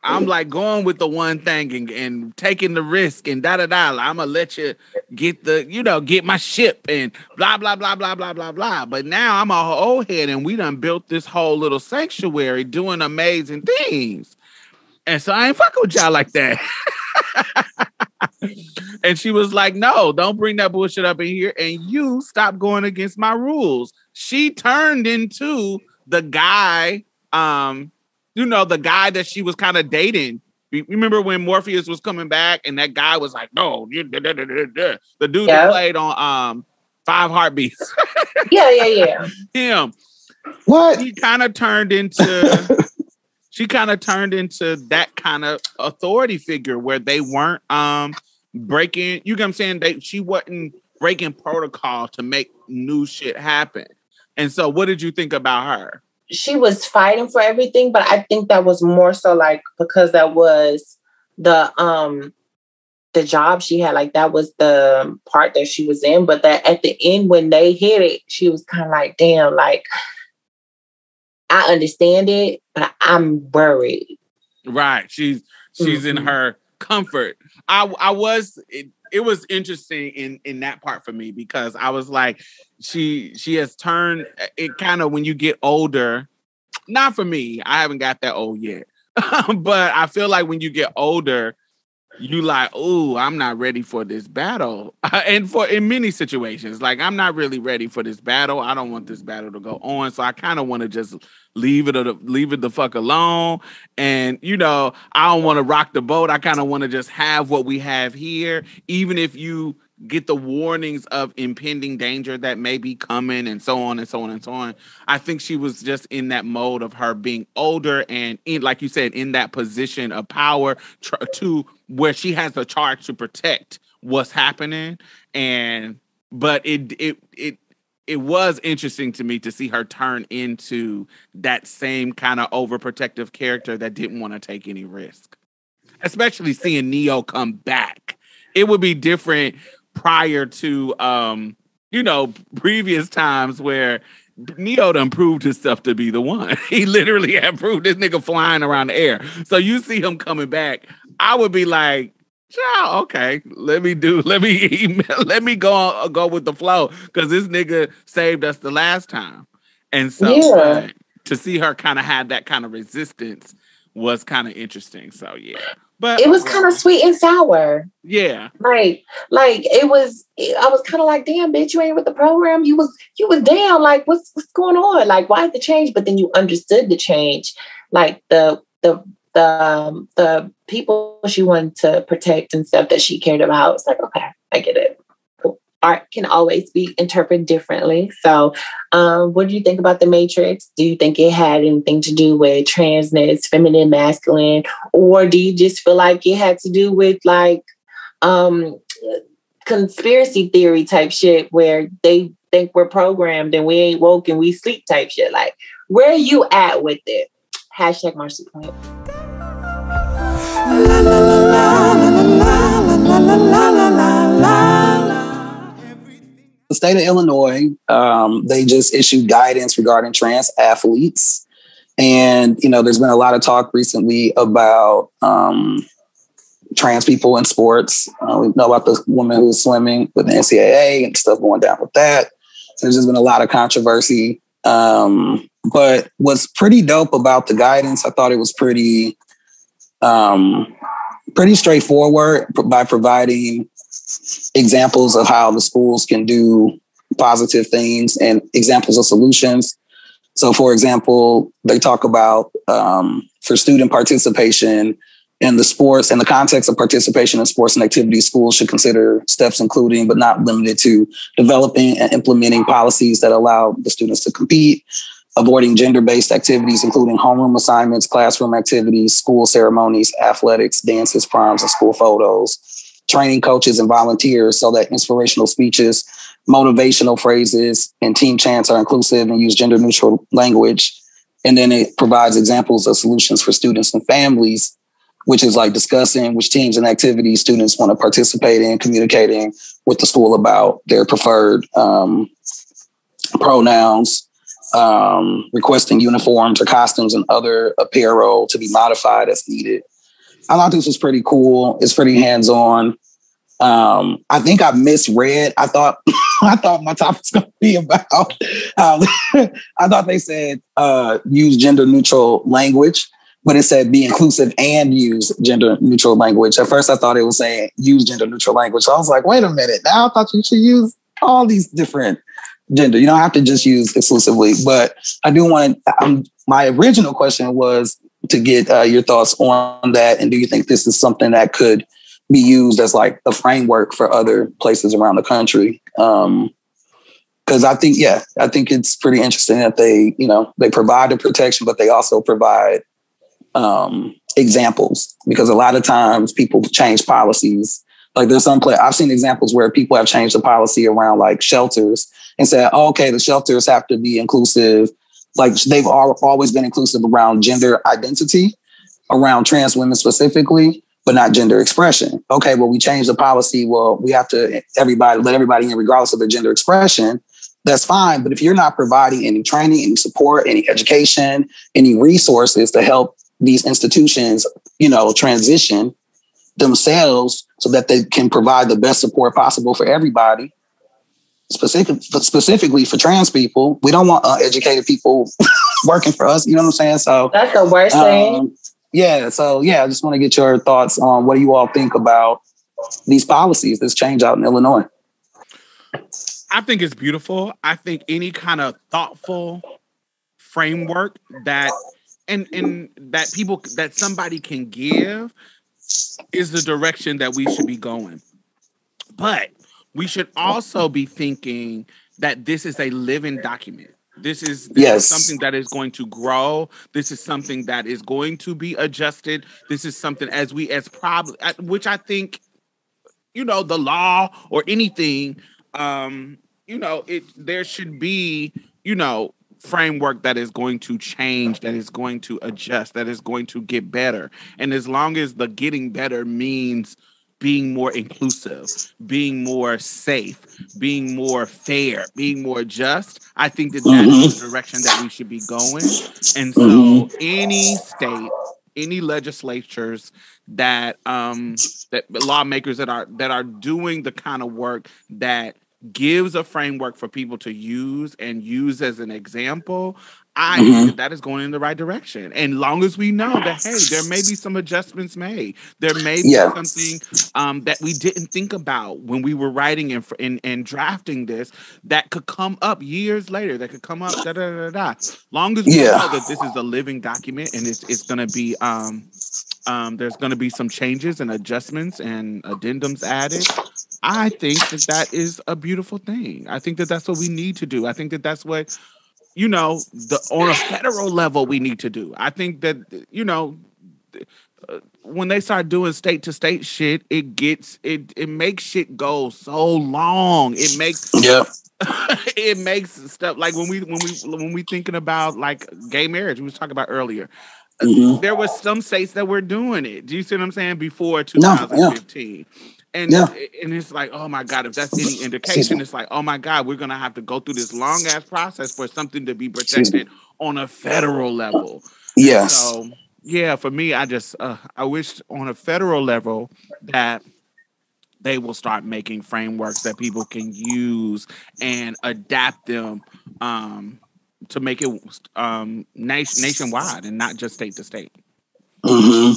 I'm like going with the one thing and, and taking the risk and da da da. I'm gonna let you get the, you know, get my ship and blah blah blah blah blah blah blah. But now I'm a old head and we done built this whole little sanctuary doing amazing things. And so I ain't fucking with y'all like that. and she was like, No, don't bring that bullshit up in here. And you stop going against my rules. She turned into the guy, um, you know, the guy that she was kind of dating. Remember when Morpheus was coming back and that guy was like, No, you da, da, da, da, da." the dude
Yeah.
that played on um Five Heartbeats.
Yeah, yeah, yeah.
Him
What?
He kind of turned into she kind of turned into that kind of authority figure where they weren't um breaking you know what I'm saying they she wasn't breaking protocol to make new shit happen. And so what did you think about her?
she was fighting for everything, but I think that was more so like because that was the um the job she had, like that was the part that she was in. But that at the end when they hit it, she was kind of like, damn, like I understand it, but I'm worried.
Right. She's she's in
Mhm.
her comfort. I I was it, it was interesting in in that part for me because I was like she she has turned it kind of when you get older not for me. I haven't got that old yet. but I feel like when you get older you like, oh, I'm not ready for this battle. Uh, and for in many situations, like I'm not really ready for this battle. I don't want this battle to go on. So I kind of want to just leave it uh, leave it the fuck alone. And you know, I don't want to rock the boat. I kind of want to just have what we have here, even if you get the warnings of impending danger that may be coming and so on and so on and so on. I think she was just in that mode of her being older and in like you said in that position of power tr- to where she has the charge to protect what's happening and but it it it it was interesting to me to see her turn into that same kind of overprotective character that didn't want to take any risk. Especially seeing Neo come back. It would be different prior to um, you know, previous times where Neo done proved himself to be the one. He literally had proved this nigga flying around the air. So you see him coming back, I would be like, yeah, okay, let me do, let me, let me go, go with the flow because this nigga saved us the last time, and so
Yeah.
uh, to see her kind of had that kind of resistance was kind of interesting. So yeah, but
It was kind of sweet and sour.
yeah,
Like, like it was. I was kind of like, "Damn, bitch, you ain't with the program. You was, you was down. Like, what's what's going on? Like, why the change?" But then you understood the change, like the the the um, the people she wanted to protect and stuff that she cared about. It's like, okay, I get it. Art can always be interpreted differently. So, um, what do you think about the Matrix? Do you think it had anything to do with transness, feminine, masculine, or do you just feel like it had to do with like um conspiracy theory type shit where they think we're programmed and we ain't woke and we sleep type shit. Like, where are you at with it? Hashtag Marsha's Plate.
The state of Illinois, um, they just issued guidance regarding trans athletes. And, you know, there's been a lot of talk recently about um, trans people in sports. Uh, we know about the woman who was swimming with the NCAA and stuff going down with that. There's just been a lot of controversy. Um, but what's pretty dope about the guidance, I thought it was pretty, um, pretty straightforward by providing examples of how the schools can do positive things and examples of solutions. So, for example, they talk about um, for student participation in the sports, in the context of participation in sports and activities, schools should consider steps including, but not limited to, developing and implementing policies that allow the students to compete, avoiding gender based activities, including homeroom assignments, classroom activities, school ceremonies, athletics, dances, proms, and school photos training coaches and volunteers so that inspirational speeches, motivational phrases, and team chants are inclusive and use gender neutral language. And then it provides examples of solutions for students and families, which is like discussing which teams and activities students want to participate in, communicating with the school about their preferred um, pronouns, um, requesting uniforms or costumes and other apparel to be modified as needed. I thought this was pretty cool. It's pretty hands on. Um, I think I misread. I thought I thought my topic was going to be about. Um, I thought they said uh, use gender neutral language, but it said be inclusive and use gender neutral language. At first, I thought it was saying use gender neutral language. So I was like, wait a minute. Now I thought you should use all these different gender. You don't have to just use exclusively. But I do want. Um, my original question was to get uh, your thoughts on that, and do you think this is something that could be used as like a framework for other places around the country. Um, because I think, yeah, I think it's pretty interesting that they, you know, they provide the protection, but they also provide um, examples. Because a lot of times people change policies. Like there's some play I've seen examples where people have changed the policy around like shelters and said, oh, okay, the shelters have to be inclusive. Like they've all, always been inclusive around gender identity, around trans women specifically but not gender expression. Okay, well, we changed the policy. Well, we have to everybody let everybody in regardless of their gender expression. That's fine. But if you're not providing any training, any support, any education, any resources to help these institutions, you know, transition themselves so that they can provide the best support possible for everybody, specific, specifically for trans people. We don't want uh, educated people working for us. You know what I'm saying? So
that's the worst um, thing
yeah, so yeah, I just want to get your thoughts on what do you all think about these policies, this change out in Illinois.
I think it's beautiful. I think any kind of thoughtful framework that and and that people that somebody can give is the direction that we should be going. But we should also be thinking that this is a living document. This is, this yes. is something that is going to grow. This is something that is going to be adjusted. This is something as we as probably which I think, you know, the law or anything, um, you know, it there should be, you know, framework that is going to change, that is going to adjust, that is going to get better. And as long as the getting better means being more inclusive, being more safe, being more fair, being more just. I think that that's mm-hmm. the direction that we should be going. And so, mm-hmm. any state, any legislatures that um that lawmakers that are that are doing the kind of work that gives a framework for people to use and use as an example I mm-hmm. think that, that is going in the right direction. And long as we know that, hey, there may be some adjustments made, there may be yeah. something um, that we didn't think about when we were writing and, and, and drafting this that could come up years later, that could come up, da da da da. Long as we yeah. know that this is a living document and it's, it's going to be, um, um, there's going to be some changes and adjustments and addendums added. I think that that is a beautiful thing. I think that that's what we need to do. I think that that's what you know, the on a federal level we need to do. I think that you know uh, when they start doing state to state shit, it gets it it makes shit go so long. It makes
yeah.
it makes stuff like when we when we when we thinking about like gay marriage we was talking about earlier. Mm-hmm. There was some states that were doing it. Do you see what I'm saying? Before 2015. No, yeah. And yeah. and it's like, oh my God, if that's any indication, it's like, oh my God, we're gonna have to go through this long ass process for something to be protected on a federal level.
Yes.
So yeah, for me, I just uh, I wish on a federal level that they will start making frameworks that people can use and adapt them um, to make it um, nation, nationwide and not just state to state.
Mm-hmm.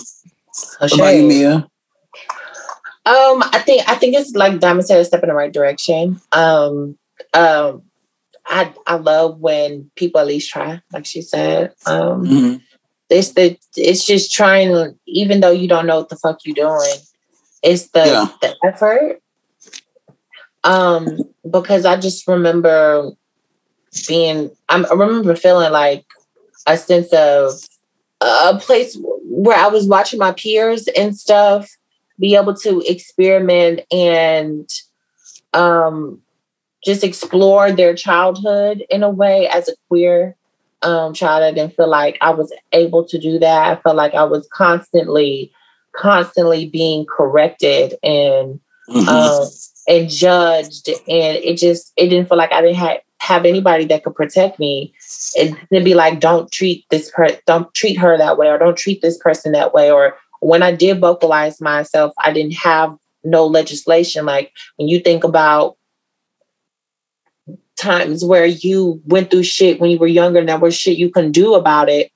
What about you, Mia?
Um, I think I think it's like Diamond said, a step in the right direction. Um, um, I I love when people at least try, like she said. Um, mm-hmm. it's the it's just trying, even though you don't know what the fuck you're doing. It's the yeah. the effort. Um, because I just remember being, I remember feeling like a sense of a place where I was watching my peers and stuff be able to experiment and um, just explore their childhood in a way as a queer um, child, I didn't feel like I was able to do that. I felt like I was constantly, constantly being corrected and
Mhm.
um, and judged, and it just it didn't feel like I didn't have have anybody that could protect me. And to be like, don't treat this per, don't treat her that way, or don't treat this person that way, or when I did vocalize myself, I didn't have no legislation. Like when you think about times where you went through shit when you were younger and there was shit you can do about it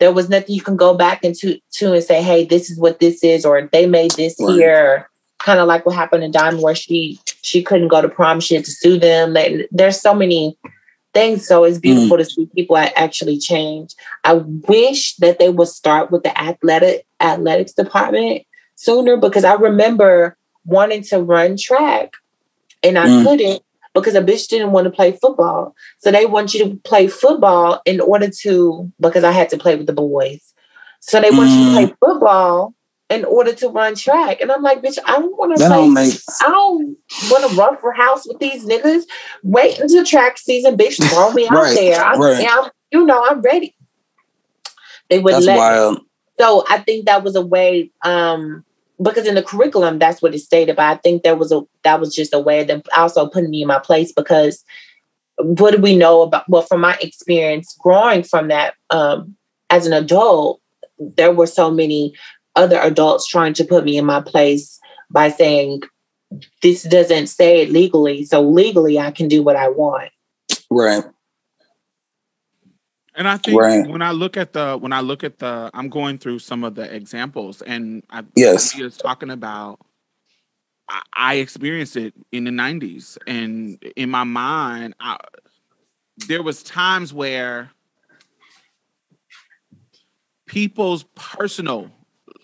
there was nothing you can go back into to and say hey this is what this is or they made this
Right.
here kind of like what happened to Diamond where she she couldn't go to prom she had to sue them they, there's so many things so it's beautiful to see people actually change i wish that they would start with the athletic athletics department sooner because i remember wanting to run track and i
Mm.
couldn't because a bitch didn't want to play football. So they want you to play football in order to, because I had to play with the boys. So they want you to play football in order to run track. And I'm like, bitch, I don't want to play.
make
I don't want to run for house with these niggas. Wait until track season, bitch. Throw me out
Right,
there. I'm,
right.
I'm, you know, I'm ready. They would
that's
let me
wild.
so I think that was a way, um, because in the curriculum that's what it stated. But I think there was a that was just a way of them also putting me in my place because what do we know about? Well, from my experience growing from that um, as an adult, there were so many other adults trying to put me in my place by saying this doesn't say it legally, so legally I can do what I want.
Right.
And I think
Right.
when I look at the when I look at the I'm going through some of the examples and I
Yes.
he is talking about I, I experienced it in the 90s and in my mind I, there was times where people's personal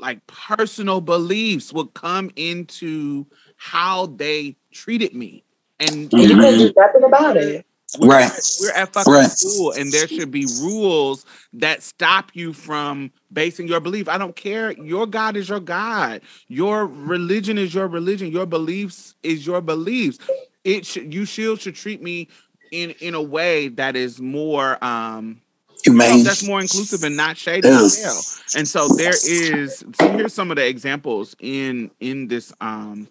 like personal beliefs would come into how they treated me and
And you couldn't do nothing about it.
we're,
Right.
we're at fucking
Right.
school, and there should be rules that stop you from basing your belief. I don't care. Your God is your God. Your religion is your religion. Your beliefs is your beliefs. It should you should should treat me in in a way that is more um you know,
Humane.
that's more inclusive and not shady as hell. And so there is so here's some of the examples in in this um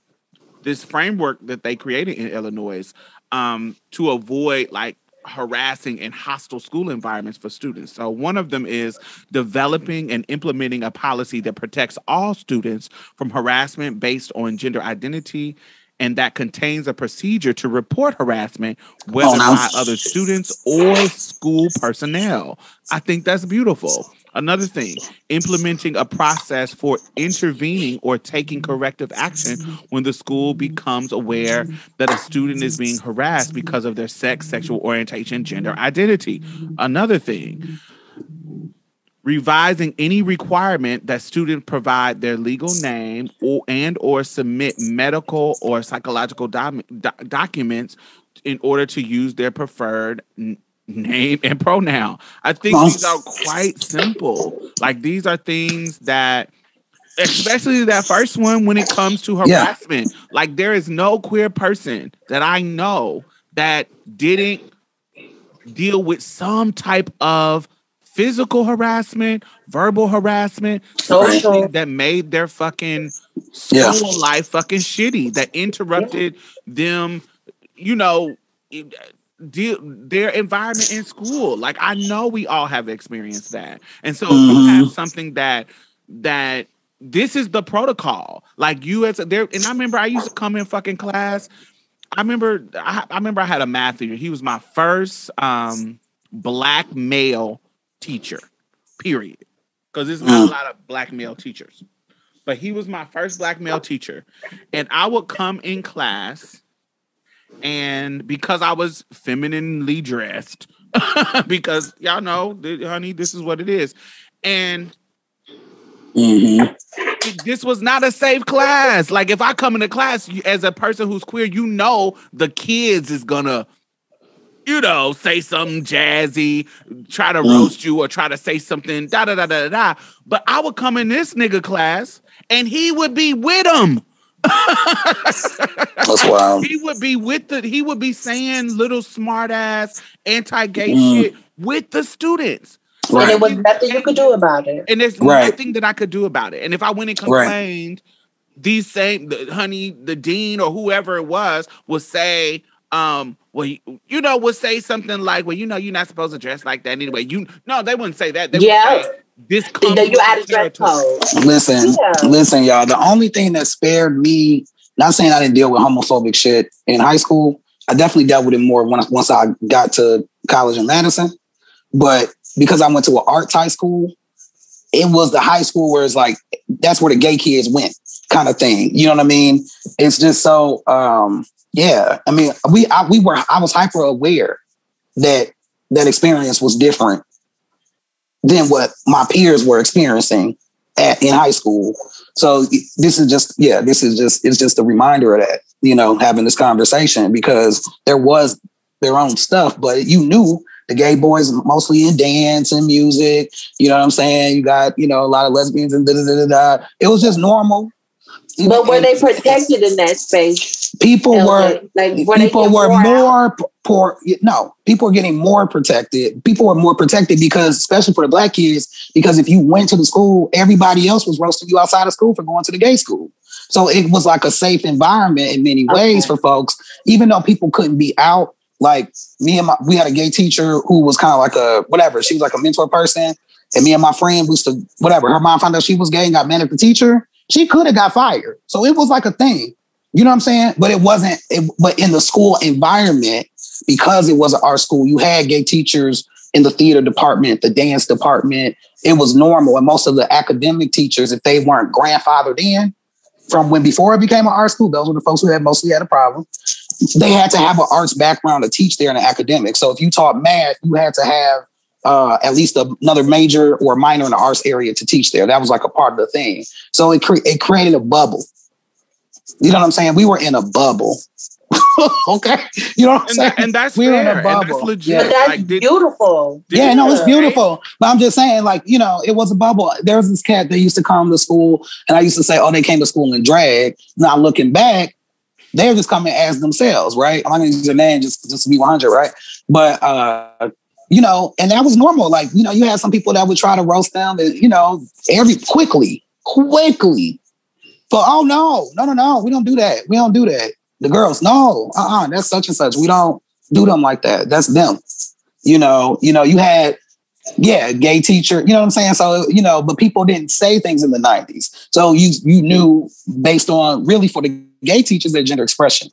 this framework that they created in Illinois um to avoid like harassing and hostile school environments for students. So one of them is developing and implementing a policy that protects all students from harassment based on gender identity and that contains a procedure to report harassment whether
Oh, no.
by other students or school personnel. I think that's beautiful. Another thing, implementing a process for intervening or taking corrective action when the school becomes aware that a student is being harassed because of their sex, sexual orientation, gender identity. Another thing, revising any requirement that students provide their legal name or and or submit medical or psychological dom- doc- documents in order to use their preferred n- name and pronoun. I think these are quite simple. Like these are things that especially that first one when it comes to
Yeah.
harassment. Like there is no queer person that I know that didn't deal with some type of physical harassment, verbal harassment,
Social.
that made their fucking school
Yeah.
life fucking shitty, that interrupted them, you know, deal their environment in school. Like I know we all have experienced that. And so if you have something that that this is the protocol. Like you as a, there, and I remember I used to come in fucking class. I remember I, I remember I had a math teacher. He was my first um black male teacher, period. Because there's not a lot of black male teachers. But he was my first black male teacher. And I would come in class, and because I was femininely dressed, because y'all know, honey, this is what it is. And
Mhm.
this was not a safe class. Like if I come into class you, as a person who's queer, you know the kids is gonna, you know, say something jazzy, try to
Mm.
roast you or try to say something da da da da da. da. But I would come in this nigga class and he would be with him.
That's wild.
He would be with the. He would be saying little smart ass anti-gay
Mm.
shit with the students. So
Right.
And it was nothing you could do about it.
and there's
Right.
nothing that I could do about it. And if I went and
Right.
complained, these same the, honey, the dean or whoever it was would say, um, well, you, you know, would say something like, well, you know, you're not supposed to dress like that anyway. You no, they wouldn't say that. They
Yeah.
would say this
You
comes
you
with
out
the
of dress
territory."
code.
Listen,
Yeah.
listen, y'all. The only thing that spared me, not saying I didn't deal with homophobic shit in high school. I definitely dealt with it more when, once I got to college in Madison. But because I went to an arts high school, it was the high school where it's like that's where the gay kids went, kind of thing. You know what I mean? It's just so. um Yeah, I mean, we I, we were I was hyper aware that that experience was different than what my peers were experiencing at in high school. So this is just yeah, this is just it's just a reminder of that, you know, having this conversation because there was their own stuff, but you knew the gay boys mostly in dance and music. You know what I'm saying? You got you know a lot of lesbians and da da da da. It was just normal.
But were they protected in that space?
People were
like were
people were more poor. No, people were getting more protected. People were more protected because, especially for the black kids, because if you went to the school, everybody else was roasting you outside of school for going to the gay school. So it was like a safe environment in many ways
Okay.
for folks, even though people couldn't be out. Like me and my, we had a gay teacher who was kind of like a whatever. She was like a mentor person, and me and my friend used to whatever. Her mom found out she was gay and got mad at the teacher. She could have got fired. So it was like a thing. You know what I'm saying? But it wasn't. It, but in the school environment, because it was an art school, you had gay teachers in the theater department, the dance department. It was normal, and most of the academic teachers, if they weren't grandfathered in from when before it became an art school, those were the folks who had mostly had a problem. They had to have an arts background to teach there in the academic. So if you taught math, you had to have uh, at least a, another major or minor in the arts area to teach there. That was like a part of the thing. So it cre- it created a bubble. You know what I'm saying? We were in a bubble. okay, you know what I'm
And,
saying?
that, and that's
We're in a
fair. And that's
bubble.
legit.
But that's
Like, did-
beautiful.
did-
yeah, no, it's
Yeah.
beautiful. But I'm just saying, like, you know, it was a bubble. There was this cat that used to come to school, and I used to say, oh, they came to school in drag. Now looking back, they're just coming as themselves, right? I'm not gonna use their name just, just to be 100, right? But uh, you know, and that was normal. Like, you know, you had some people that would try to roast them, and you know, every quickly, quickly. But oh no, no, no, no, we don't do that. We don't do that. The girls, no, uh-uh, that's such and such. We don't do them like that. That's them. You know, you know, you had yeah, gay teacher, you know what I'm saying? So, you know, but people didn't say things in the 90s. So you you knew based on really for the gay teachers their gender expression.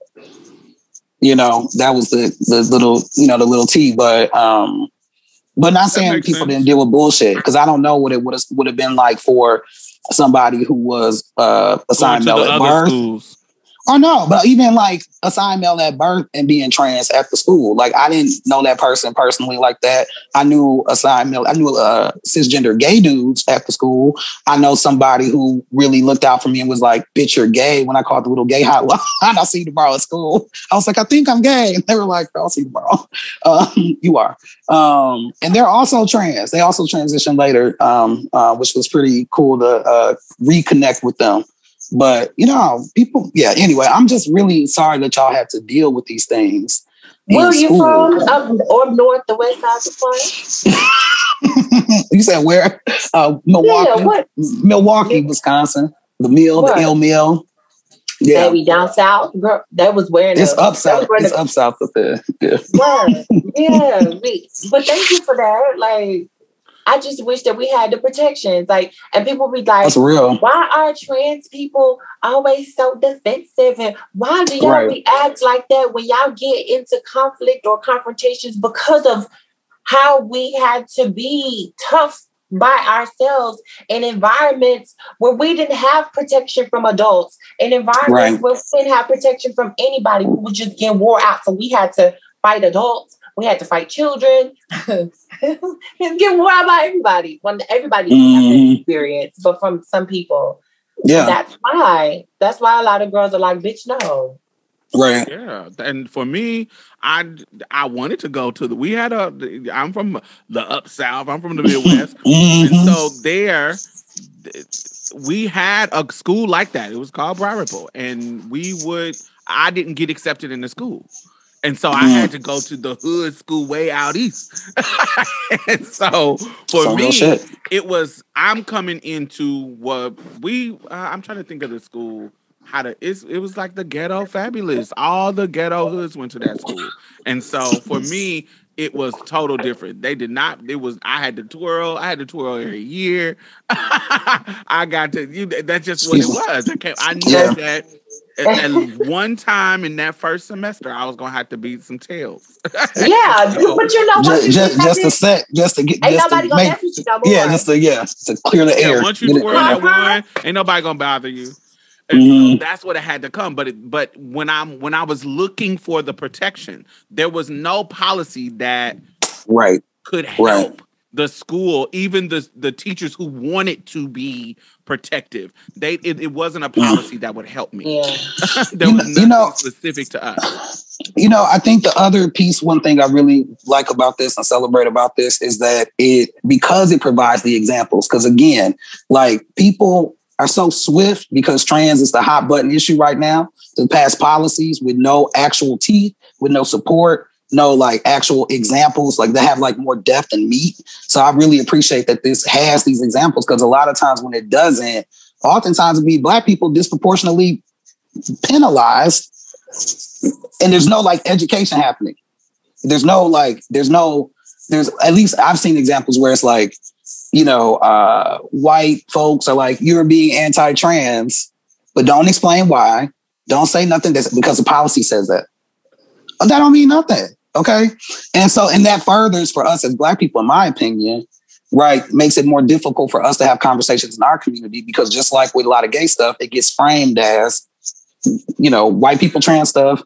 You know, that was the the little, you know, the little T, but um but not saying people
sense.
didn't deal with bullshit because I don't know what it would have would have been like for somebody who was uh assigned male at birth.
schools.
Oh no, but even like assigned male at birth and being trans at the school. Like I didn't know that person personally like that. I knew assigned male, I knew uh cisgender gay dudes at the school. I know somebody who really looked out for me and was like, bitch, you're gay. When I called the little gay hotline, I'll see you tomorrow at school. I was like, I think I'm gay. And they were like, I'll see you tomorrow. Um, you are. Um, and they're also trans. They also transitioned later, um, uh, which was pretty cool to uh, reconnect with them. But you know, people, yeah. Anyway, I'm just really sorry that y'all had to deal with these things.
Where are you
school.
from? Up or north, the west side of the
you said where? Uh, Milwaukee,
Yeah, what?
Milwaukee, Wisconsin. The mill,
What?
the ill mill. Yeah,
Maybe down south. Girl, that was
it's
the-
up south. It's
the-
up south up there. Yeah.
Yeah. we- but thank you for that. Like, I just wish that we had the protections. Like, and people be like,
That's real.
why are trans people always so defensive? And why do y'all
Right.
react like that when y'all get into conflict or confrontations because of how we had to be tough by ourselves in environments where we didn't have protection from adults, in environments
Right.
where we didn't have protection from anybody. We was just getting wore out. So we had to fight adults. We had to fight children. it's getting wore out by everybody. When everybody didn't have
Mhm.
that experience, but from some people.
Yeah,
That's why. That's why a lot of girls are like, bitch, no.
right.
Yeah, and for me, I I wanted to go to the. We had a. I'm from the up south. I'm from the Midwest, and
Mhm.
so there, we had a school like that. It was called Briar Ripple, and we would. I didn't get accepted in the school, And so I had to go to the hood school way out east. and so for
Some
me, it was I'm coming into what we uh, I'm trying to think of the school how to it's, it was like the ghetto fabulous all the ghetto hoods went to that school and so for me it was total different they did not it was i had to twirl i had to twirl every year i got to you that's just what it was i, can't, I knew
Yeah.
that at, at one time in that first semester i was gonna have to beat some tails
Yeah,
So-
but you know what?
Just, just, just to set, just to get,
Ain't
just
nobody
to
gonna
make,
mess with you no more.
yeah, just to yeah, to clear the
Yeah,
air.
once you
Get it-
twirl
you
that uh-huh. one, ain't nobody gonna bother you. And
Mhm.
so that's what it had to come. But it, but when I'm when I was looking for the protection, there was no policy that
Right.
could help
Right.
the school, even the the teachers who wanted to be protective. They it, it wasn't a policy that would help me.
Yeah.
there
You
was
know-
nothing
you know-
specific to us.
You know, I think the other piece, one thing I really like about this and celebrate about this is that it because it provides the examples. Because again, like people are so swift because trans is the hot button issue right now to pass policies with no actual teeth, with no support, no like actual examples, like they have like more depth and meat. So I really appreciate that this has these examples because a lot of times when it doesn't, oftentimes be black people disproportionately penalized and there's no like education happening. There's no like, there's no, there's at least I've seen examples where it's like, you know, uh, white folks are like, you're being anti-trans, but don't explain why. Don't say nothing that's because the policy says that. That don't mean nothing. Okay. And so, and that furthers for us as black people, in my opinion, right, makes it more difficult for us to have conversations in our community because just like with a lot of gay stuff, it gets framed as, you know, white people trans stuff,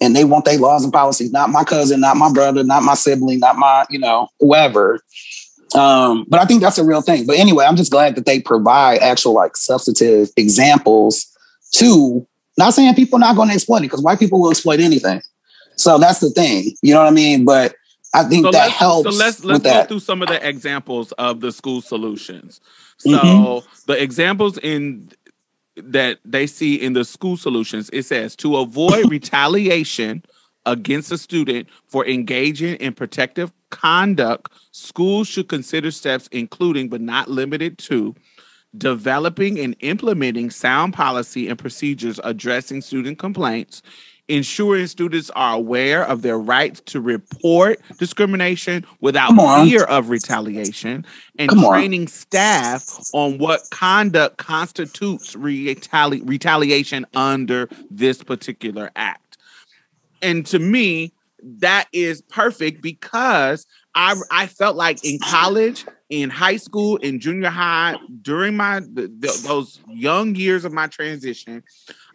and they want their laws and policies, not my cousin, not my brother, not my sibling, not my, you know, whoever. Um, but I think that's a real thing. But anyway, I'm just glad that they provide actual like substantive examples to not saying people are not going to exploit it because white people will exploit anything. So that's the thing. You know what I mean? But I think
So
that
let's,
helps
so let's let's go
that.
through some of the examples of the school solutions. So
Mhm.
the examples in that they see in the school solutions, it says to avoid retaliation against a student for engaging in protective conduct, schools should consider steps including but not limited to developing and implementing sound policy and procedures addressing student complaints, ensuring students are aware of their rights to report discrimination without fear of retaliation, and
Come on.
training staff on what conduct constitutes retali- retaliation under this particular act. And to me, that is perfect because I I felt like in college, in high school, in junior high, during my th- th- those young years of my transition,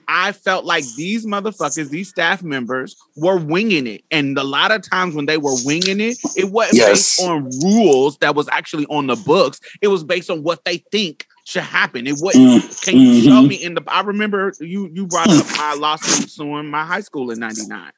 I felt like these motherfuckers, these staff members, were winging it. And a lot of times when they were winging it, it wasn't
Yes.
based on rules that was actually on the books. It was based on what they think should happen. It wasn't.
Mm,
Can you show
mhm.
me in the? I remember you you brought up my lawsuit suing my high school in '99.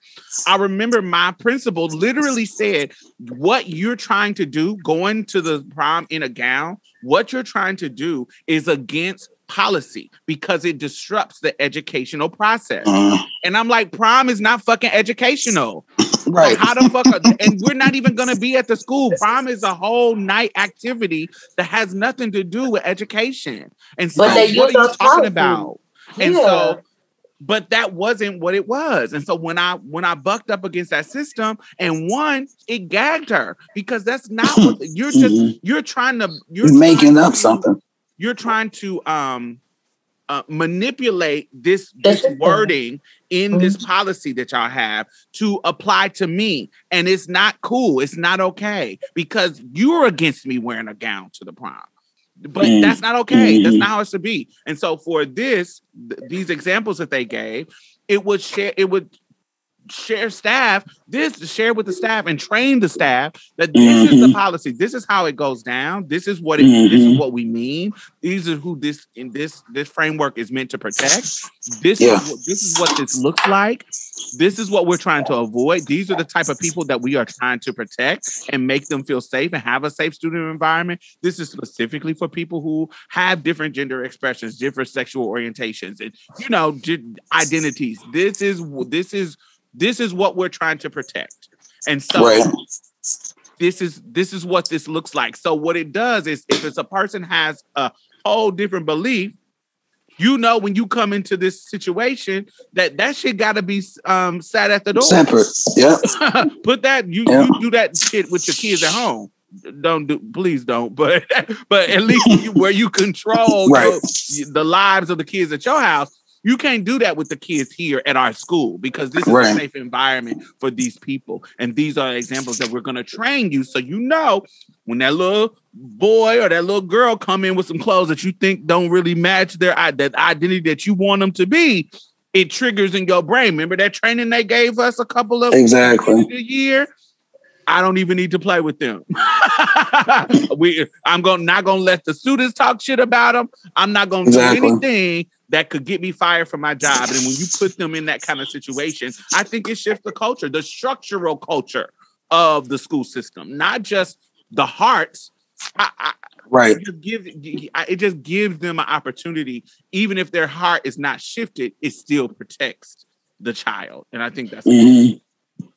I remember my principal literally said, "What you're trying to do, going to the prom in a gown, what you're trying to do is against." Policy because it disrupts the educational process
Uh,
and i'm like prom is not fucking educational
right.
how the fuck? Are, and we're not even gonna be at the school. Prom is a whole night activity that has nothing to do with education. And so, what are you talking
policies.
about? And
Yeah.
so, but that wasn't what it was. And so when I when I bucked up against that system and won, it gagged her because that's not what you're just
Mhm.
you're trying to you're
You're making up
to-
something.
You're trying to um uh, manipulate this, this wording in this
Mhm.
policy that y'all have to apply to me and it's not cool it's not okay because you're against me wearing a gown to the prom but
Mm.
that's not okay that's
Mhm.
not how it should be and so for this th- these examples that they gave it would share it would share staff this to share with the staff and train the staff that this is the
Mhm.
policy. This is how it goes down. This is what it this is
Mhm.
what we mean. These are who this in this this framework is meant to protect. This
Yeah.
is what, this is what this looks like. This is what we're trying to avoid. These are the type of people that we are trying to protect and make them feel safe and have a safe student environment. This is specifically for people who have different gender expressions different sexual orientations and you know identities. This is this is this is what we're trying to protect. And so
Right.
this is this is what this looks like. So what it does is if it's a person has a whole different belief, you know when you come into this situation that that shit got to be um sat at the door.
Separate. Yeah.
Put that you,
Yeah.
you do that shit with your kids at home. Don't do please don't, but but at least you, where you control
Right.
the, the lives of the kids at your house, you can't do that with the kids here at our school because this is
Right.
a safe environment for these people. And these are examples that we're gonna train you so you know when that little boy or that little girl come in with some clothes that you think don't really match their that identity that you want them to be, it triggers in your brain. Remember that training they gave us a couple of
Exactly.
a year. I don't even need to play with them. we, I'm going not gonna let the students talk shit about them. I'm not gonna
Exactly.
do anything that could get me fired from my job. And when you put them in that kind of situation, I think it shifts the culture, the structural culture of the school system, not just the hearts. I, I,
Right.
it just gives it just gives them an opportunity, even if their heart is not shifted, it still protects the child. And I think that's
Mhm.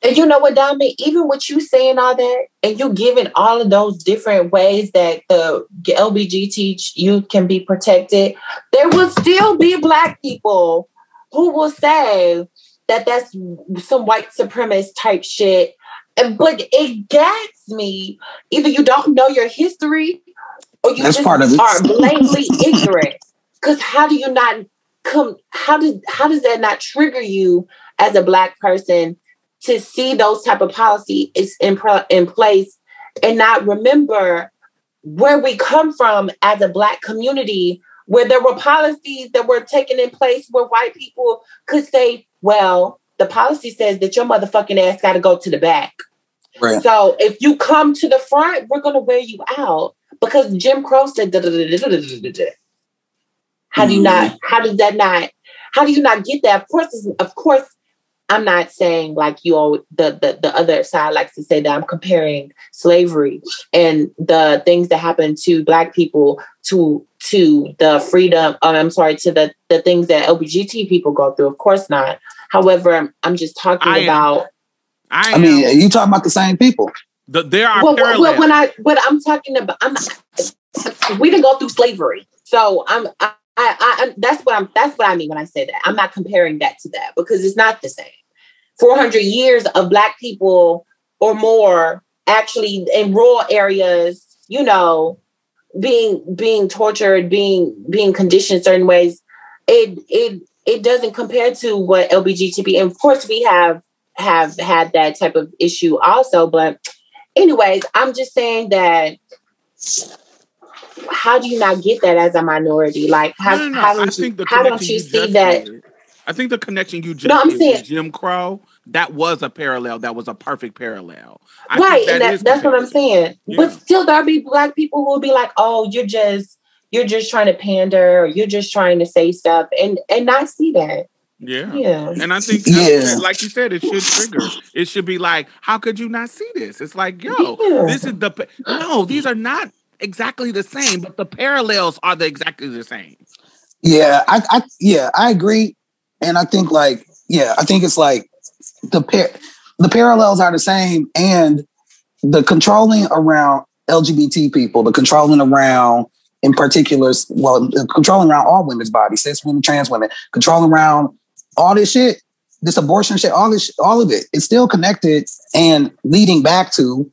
And you know what, Dominic? Even with you saying all that, and you giving all of those different ways that the LBGT youth can be protected, there will still be black people who will say that that's some white supremacist type shit. And but it gags me. Either you don't know your history, or you
That's
just
part of it.
are blatantly ignorant. Because how do you not come? How does how does that not trigger you as a black person to see those type of policy is in, pro- in place and not remember where we come from as a black community where there were policies that were taken in place where white people could say well the policy says that your motherfucking ass got to go to the back.
Right.
so if you come to the front we're going to wear you out because jim crow said how do you mm-hmm. not how does that not how do you not get that? Of course of course I'm not saying like you all the, the the other side likes to say that I'm comparing slavery and the things that happen to black people to to the freedom uh, I'm sorry to the the things that LBGT people go through. Of course not. However, I'm, I'm just talking
I am-
about
I,
I mean, you talking about the same people.
the, there are
well, well,
parallels.
well, when I but I'm talking about I'm we didn't go through slavery, so I'm I, I, I that's what I'm that's what I mean when I say that. I'm not comparing that to that because it's not the same. 400 years of black people or more actually in rural areas, you know, being being tortured, being being conditioned certain ways. It it it doesn't compare to what LBGTB. And of course, we have have had that type of issue also, but anyways, I'm just saying that how do you not get that as a minority? Like how,
No, no, no.
how don't you,
think
how don't you see that?
I think the connection you just
No, I'm
did
saying-
with Jim Crow that was a parallel. That was a perfect parallel. I think
right, and that,
is
that's what I'm
comparison.
saying. But still there'll be black people who will be like, oh, you're just you're just trying to pander or you're just trying to say stuff and and not see that.
Yeah.
Yeah.
And I think,
Yeah.
like you said, it should trigger. It should be like, how could you not see this? It's like, yo,
Yeah.
this is the no. These are not exactly the same, but the parallels are the exactly the same.
Yeah, I, I yeah, I agree, and I think like yeah, I think it's like the par- the parallels are the same, and the controlling around LGBT people, the controlling around in particular, well, controlling around all women's bodies, cis women, trans women, controlling around all this shit, this abortion shit, all this, all of it, it's still connected and leading back to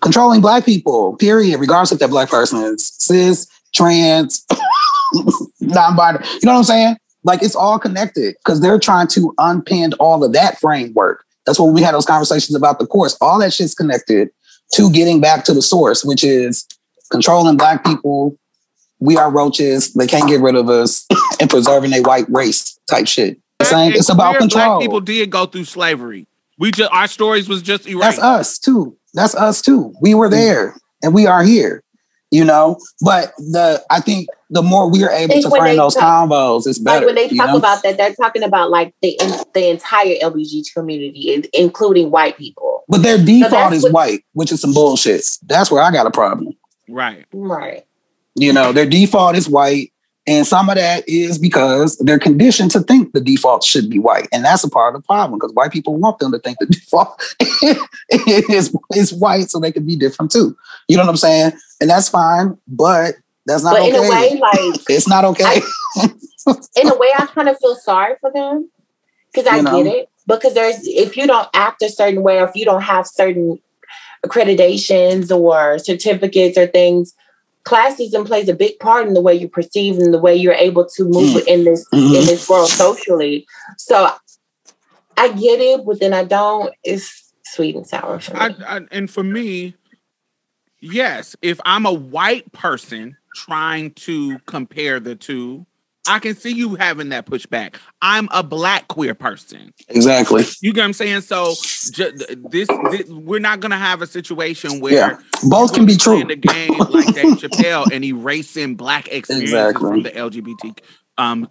controlling black people. Period, regardless if that black person is cis, trans, non-binary. You know what I'm saying? Like it's all connected because they're trying to unpin all of that framework. That's what we had those conversations about the course. All that shit's connected to getting back to the source, which is controlling black people. We are roaches. They can't get rid of us and preserving a white race type shit. It's, saying it's about control.
Black people did go through slavery. We just our stories was just erased.
That's us too. That's us too. We were mm. there and we are here. You know, but the I think the more we are able to
when
frame those
talk-
combos, it's better.
like when they
you
talk
know?
about that, they're talking about like the the entire LGBT community, in- including white people.
But their default
that's
is
what-
white, which is some bullshit. That's where I got a problem.
right.
Right.
You know, their default is white. And some of that is because they're conditioned to think the default should be white. And that's a part of the problem because white people want them to think the default is, is white so they can be different too. You know what I'm saying? And that's fine, but that's not
but
okay.
in a way, like
it's not okay.
in a way, I kind of feel sorry for them because I
You know?
get it. Because there's if you don't act a certain way, or if you don't have certain accreditations or certificates or things, classism plays a big part in the way you perceive and the way you're able to move
Mm.
in this
Mhm.
in this world socially. So I get it, but then I don't. It's sweet and sour for me.
I, I, and for me, yes, if I'm a white person trying to compare the two, I can see you having that pushback. I'm a black queer person.
exactly.
You get what I'm saying? So ju- this, this we're not gonna have a situation where
Yeah. Both can be true.
In the game like Dave Chappelle and erasing black experiences
Exactly.
from the LGBT um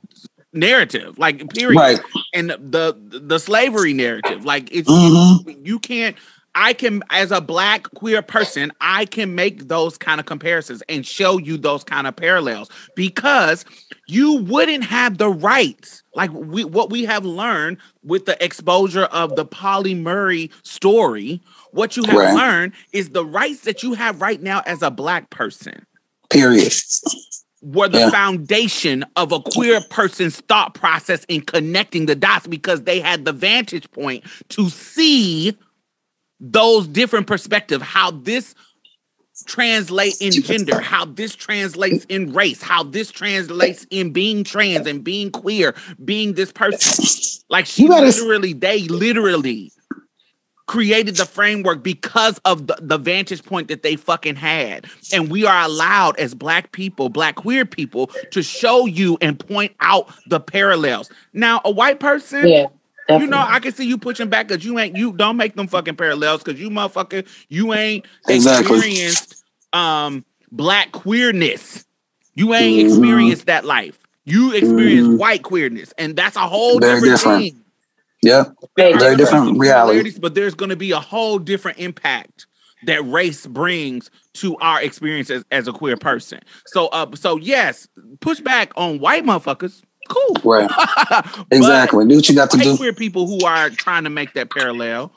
narrative, like period,
Right.
and the the slavery narrative. Like it's
Mhm.
you can't. I can, as a black queer person, I can make those kind of comparisons and show you those kind of parallels because you wouldn't have the rights, like we what we have learned with the exposure of the Pauli Murray story. What you have
Right.
learned is the rights that you have right now as a black person
Period.
were the
Yeah.
foundation of a queer person's thought process in connecting the dots because they had the vantage point to see those different perspectives, how this translate in gender, how this translates in race, how this translates in being trans and being queer, being this person. Like she
You gotta s-
literally, they literally created the framework because of the, the vantage point that they fucking had. And we are allowed as black people, black queer people, to show you and point out the parallels. Now, a white person,
yeah,
you know. I can see you pushing back because you ain't you don't make them fucking parallels because you motherfucker, you ain't
Exactly.
experienced um black queerness. You ain't
Mhm.
experienced that life. You experience
Mhm.
white queerness, and that's a whole
Very
different,
different.
thing.
Yeah.
Very
Very different reality.
similarities, But there's going to be a whole different impact that race brings to our experiences as, as a queer person. So, uh, so yes, push back on white motherfuckers. Cool.
Right. Exactly. Do what you got to do.
queer people who are trying to make that parallel.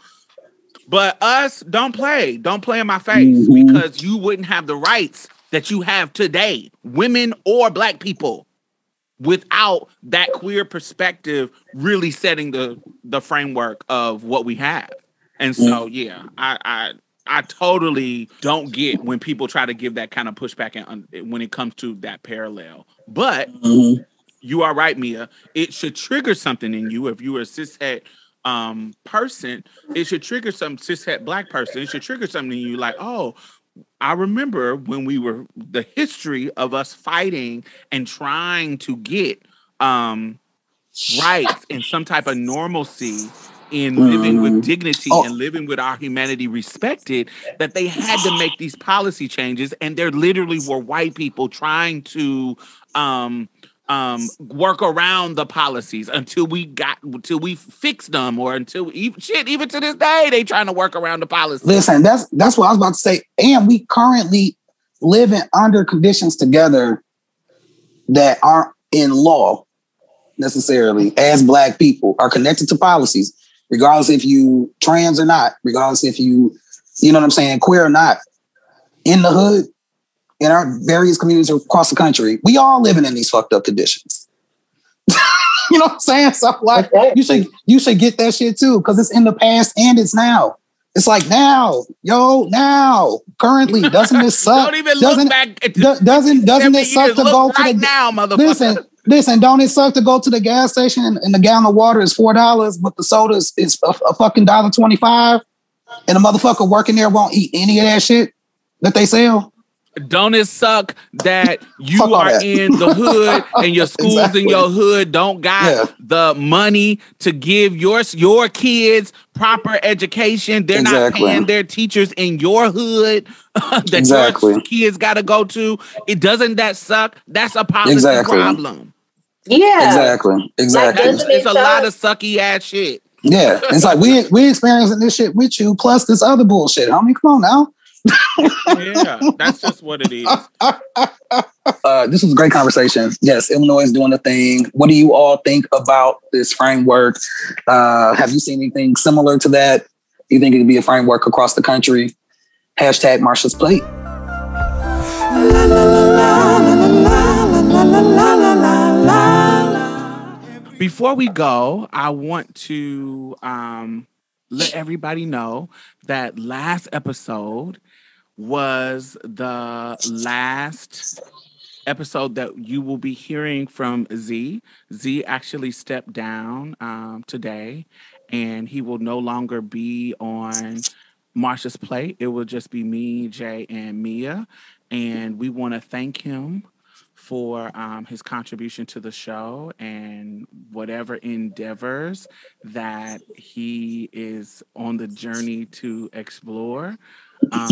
But us, don't play. Don't play in my face
Mhm.
because you wouldn't have the rights that you have today, women or black people, without that queer perspective really setting the the framework of what we have. And so, yeah, I I I totally don't get when people try to give that kind of pushback and when it comes to that parallel. But
Mhm.
You are right, Mia. It should trigger something in you if you are a cishet um person. It should trigger some cishet black person. It should trigger something in you like, oh, I remember when we were the history of us fighting and trying to get um rights and some type of normalcy in living with
Mhm.
dignity
Oh.
and living with our humanity respected that they had to make these policy changes and there literally were white people trying to um um work around the policies until we got until we fixed them or until even shit even to this day they trying to work around the policies
Listen, that's that's what I was about to say. And we currently living under conditions together that aren't in law necessarily as black people are connected to policies, regardless if you trans or not, regardless if you, you know what I'm saying, queer or not. In the hood, in our various communities across the country, we all living in these fucked up conditions. you know what I'm saying? So like you should you should get that shit too, because it's in the past and it's now. It's like now, yo, now, currently, doesn't this suck?
don't even
doesn't
look back
do- doesn't doesn't
70
it suck to go to the
now motherfucker
listen? Listen, don't it suck to go to the gas station and, and the gallon of water is four dollars, but the soda is, is a, a fucking dollar twenty five, and the motherfucker working there won't eat any of that shit that they sell.
Don't it suck that you
Fuck
are
that.
in the hood and your schools
Exactly.
in your hood don't got
Yeah.
the money to give your your kids proper education? They're not paying their teachers in your hood that
Exactly.
your kids got to go to. It doesn't that suck? That's a policy
Exactly.
problem.
yeah.
Exactly, exactly.
That's, it's a lot of sucky ass shit.
Yeah, it's like we we experiencing this shit with you, plus this other bullshit. Homie, come on now.
Yeah, that's just what it is.
Uh, this was a great conversation. Yes, Illinois is doing a thing. What do you all think about this framework? Uh, have you seen anything similar to that? You think it could be a framework across the country? Hashtag Marsha's Plate.
Before we go, I want to um, let everybody know that last episode was the last episode that you will be hearing from Z. Z actually stepped down um, today, and he will no longer be on Marsha's plate. It will just be me, Jay, and Mia. And we want to thank him for um, his contribution to the show and whatever endeavors that he is on the journey to explore. Um,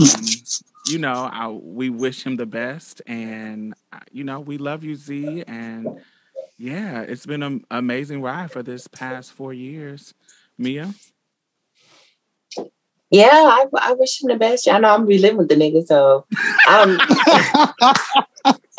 you know, I, we wish him the best, and uh, you know, we love you, Z. And yeah, it's been an amazing ride for this past four years. Mia,
Yeah, I, I wish him the best. I know I'm reliving with the nigga, so um,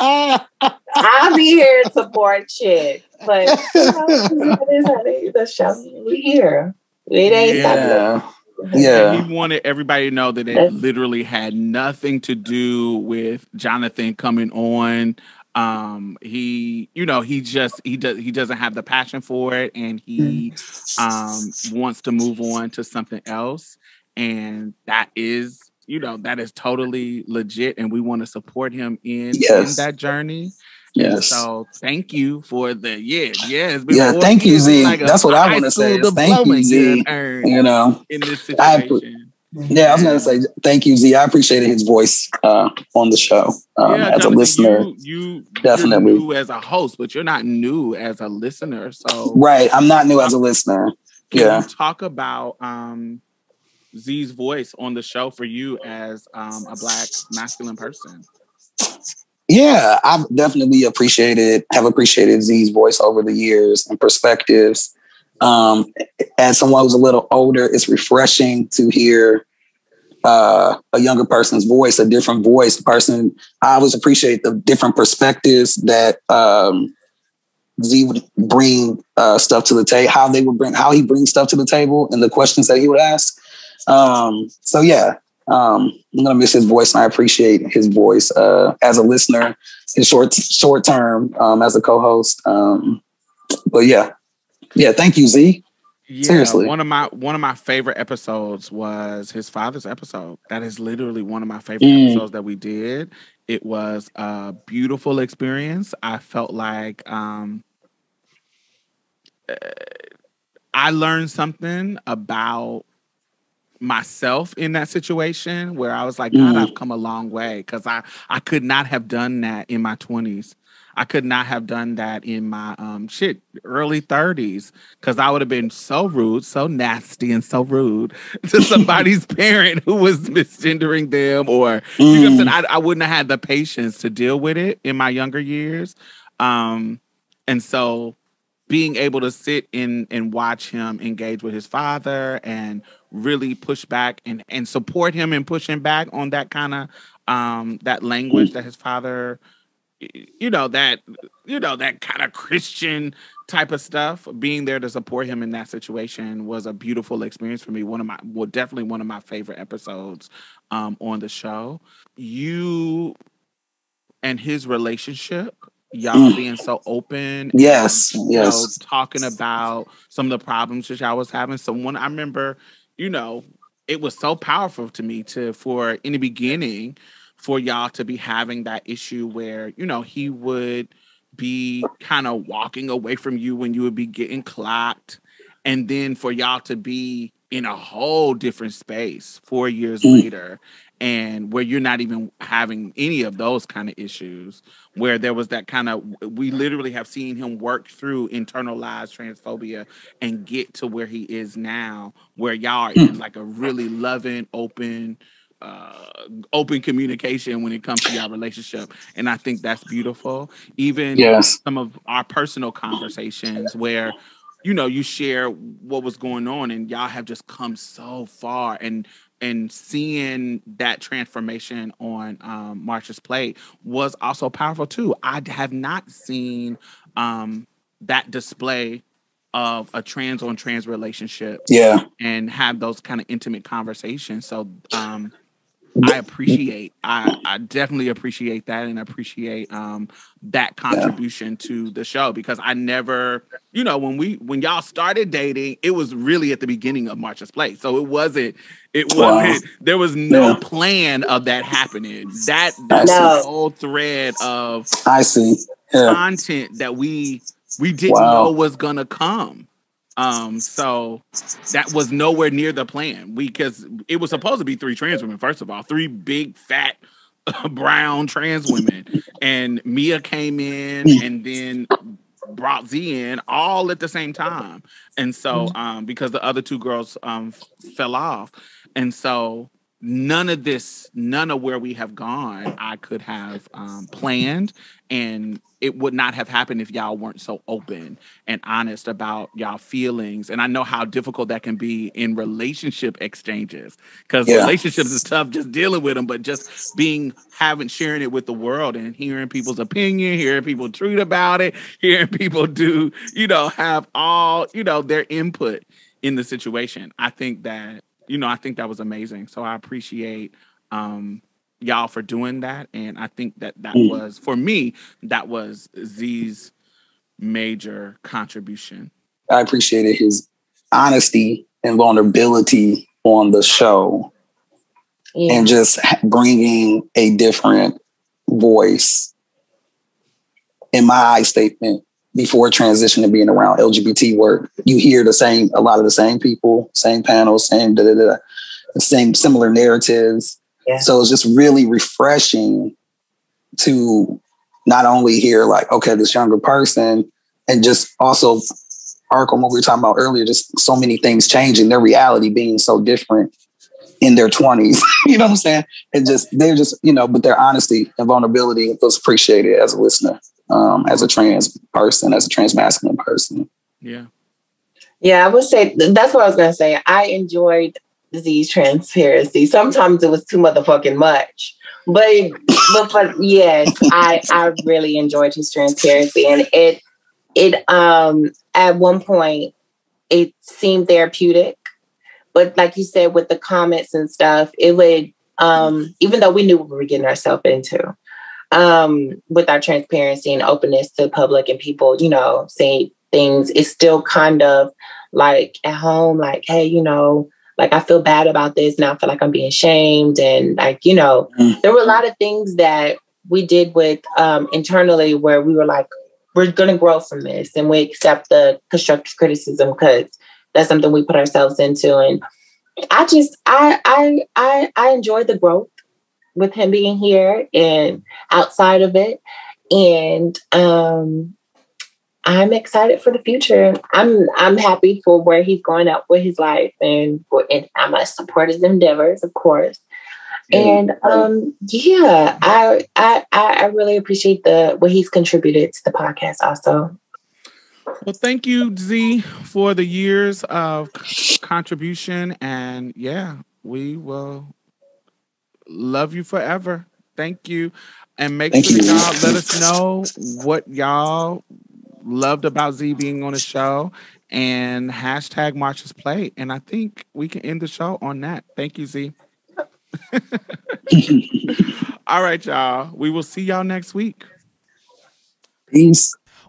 I'll be here to support shit. But you know, it is how they- the show. We here. It ain't
Yeah.
something.
Yeah.
he wanted everybody to know that it literally had nothing to do with Jonathan coming on. Um, he, you know, he just he does he doesn't have the passion for it, and he um wants to move on to something else, and that is, you know, that is totally legit, and we want to support him in in that journey.
Yes.
So thank you for the yeah yeah.
Yeah, thank you, Z.
like
That's what I wanna say is thank you, Z. You know,
in this
I-
situation.
yeah, I was going to say thank you, Z. I appreciated his voice uh, on the show um, as a listener.
You, you
Definitely.
you're new as a host, but you're not new as a listener. So
Right. I'm not new as a listener.
can
Yeah.
you talk about um, Z's voice on the show for you as um, a black masculine person?
Yeah, I've definitely appreciated, have appreciated Z's voice over the years and perspectives. Um, as someone who's a little older, it's refreshing to hear uh, a younger person's voice, a different voice. Person, I always appreciate the different perspectives that um, Z would bring uh, stuff to the table, how they would bring, how he brings stuff to the table, and the questions that he would ask. Um, so yeah, um, I'm gonna miss his voice, and I appreciate his voice uh, as a listener, in short short term um, as a co-host. Um, but yeah, yeah, thank you, Z.
Yeah,
Seriously.
one of my one of my favorite episodes was his father's episode. That is literally one of my favorite
Mm.
episodes that we did. It was a beautiful experience. I felt like um, uh, I learned something about myself in that situation where I was like, God,
Mm.
I've come a long way because I I could not have done that in my twenties. I could not have done that in my um shit early 30s because I would have been so rude, so nasty, and so rude to somebody's parent who was misgendering them, or you know, what I'm?
Mm.
I, I wouldn't have had the patience to deal with it in my younger years. Um, and so being able to sit in and watch him engage with his father and really push back and and support him and pushing back on that kind of um that language that his father you know that you know that kind of christian type of stuff being there to support him in that situation was a beautiful experience for me one of my well definitely one of my favorite episodes um on the show you and his relationship y'all
Mm.
being so open
Yes,
and, you know,
yes.
talking about some of the problems that y'all was having someone i remember you know it was so powerful to me to for in the beginning for y'all to be having that issue where you know he would be kind of walking away from you when you would be getting clocked and then for y'all to be in a whole different space four years
Mm.
later and where you're not even having any of those kind of issues where there was that kind of we literally have seen him work through internalized transphobia and get to where he is now where y'all are in like a really loving open uh open communication when it comes to your relationship and i think that's beautiful even
Yes.
some of our personal conversations where you know you share what was going on and y'all have just come so far and and seeing that transformation on um, Marsha's plate was also powerful too. I have not seen um, that display of a trans on trans relationship
Yeah.
and have those kind of intimate conversations. So um, I appreciate, I, I definitely appreciate that and appreciate um, that contribution to the show because I never, you know, when we when y'all started dating, it was really at the beginning of Marsha's Plate. So it wasn't, it wasn't, there was no
Yeah.
plan of that happening. That that's the whole thread of
I see. Yeah.
content that we we didn't
Wow.
know was gonna come. Um, so that was nowhere near the plan. We because it was supposed to be three trans women, first of all, three big fat brown trans women. And Mia came in and then brought Z in all at the same time. And so um because the other two girls um f- fell off. And so none of this, none of where we have gone, I could have um, planned, and it would not have happened if y'all weren't so open and honest about y'all feelings. And I know how difficult that can be in relationship exchanges because
Yeah.
relationships is tough just dealing with them, but just being having sharing it with the world and hearing people's opinion, hearing people tweet about it, hearing people do, you know, have all you know their input in the situation. I think that you know, I think that was amazing. So I appreciate um y'all for doing that. And I think that that
Mm.
was for me, that was Z's major contribution.
I appreciated his honesty and vulnerability on the show
Yeah.
and just bringing a different voice in my eye statement before transitioning to being around LGBT work. You hear the same, a lot of the same people, same panels, same da da da, same similar narratives.
Yeah.
So it's just really refreshing to not only hear like, okay, this younger person, and just also on what we were talking about earlier, just so many things changing, their reality being so different in their 20s. you know what I'm saying? And just they're just, you know, but their honesty and vulnerability was appreciated as a listener, um, as a trans person, as a trans masculine person.
Yeah.
Yeah, I would say that's what I was gonna say. I enjoyed Z's transparency. Sometimes it was too motherfucking much. But but but yes, I I really enjoyed his transparency and it it um at one point it seemed therapeutic. But like you said, with the comments and stuff, it would um even though we knew what we were getting ourselves into, um, with our transparency and openness to the public and people, you know, saying things, it's still kind of like at home, like, hey, you know, like I feel bad about this. Now I feel like I'm being shamed. And like, you know,
Mm.
there were a lot of things that we did with um internally where we were like, we're gonna grow from this and we accept the constructive criticism because that's something we put ourselves into. And I just I I I I enjoyed the growth with him being here and outside of it. And um I'm excited for the future. I'm I'm happy for where he's going out with his life, and, for, and I'm must support his endeavors, of course. And um, yeah, I, I I I really appreciate the what he's contributed to the podcast. Also,
Well, thank you, Z, for the years of contribution. And yeah, we will love you forever. Thank you. And make
Thank
sure
you.
y'all let us know what y'all loved about Z being on the show and hashtag Marsha's Plate. And I think we can end the show on that. Thank you, Z. All right, y'all. We will see y'all next week.
Peace.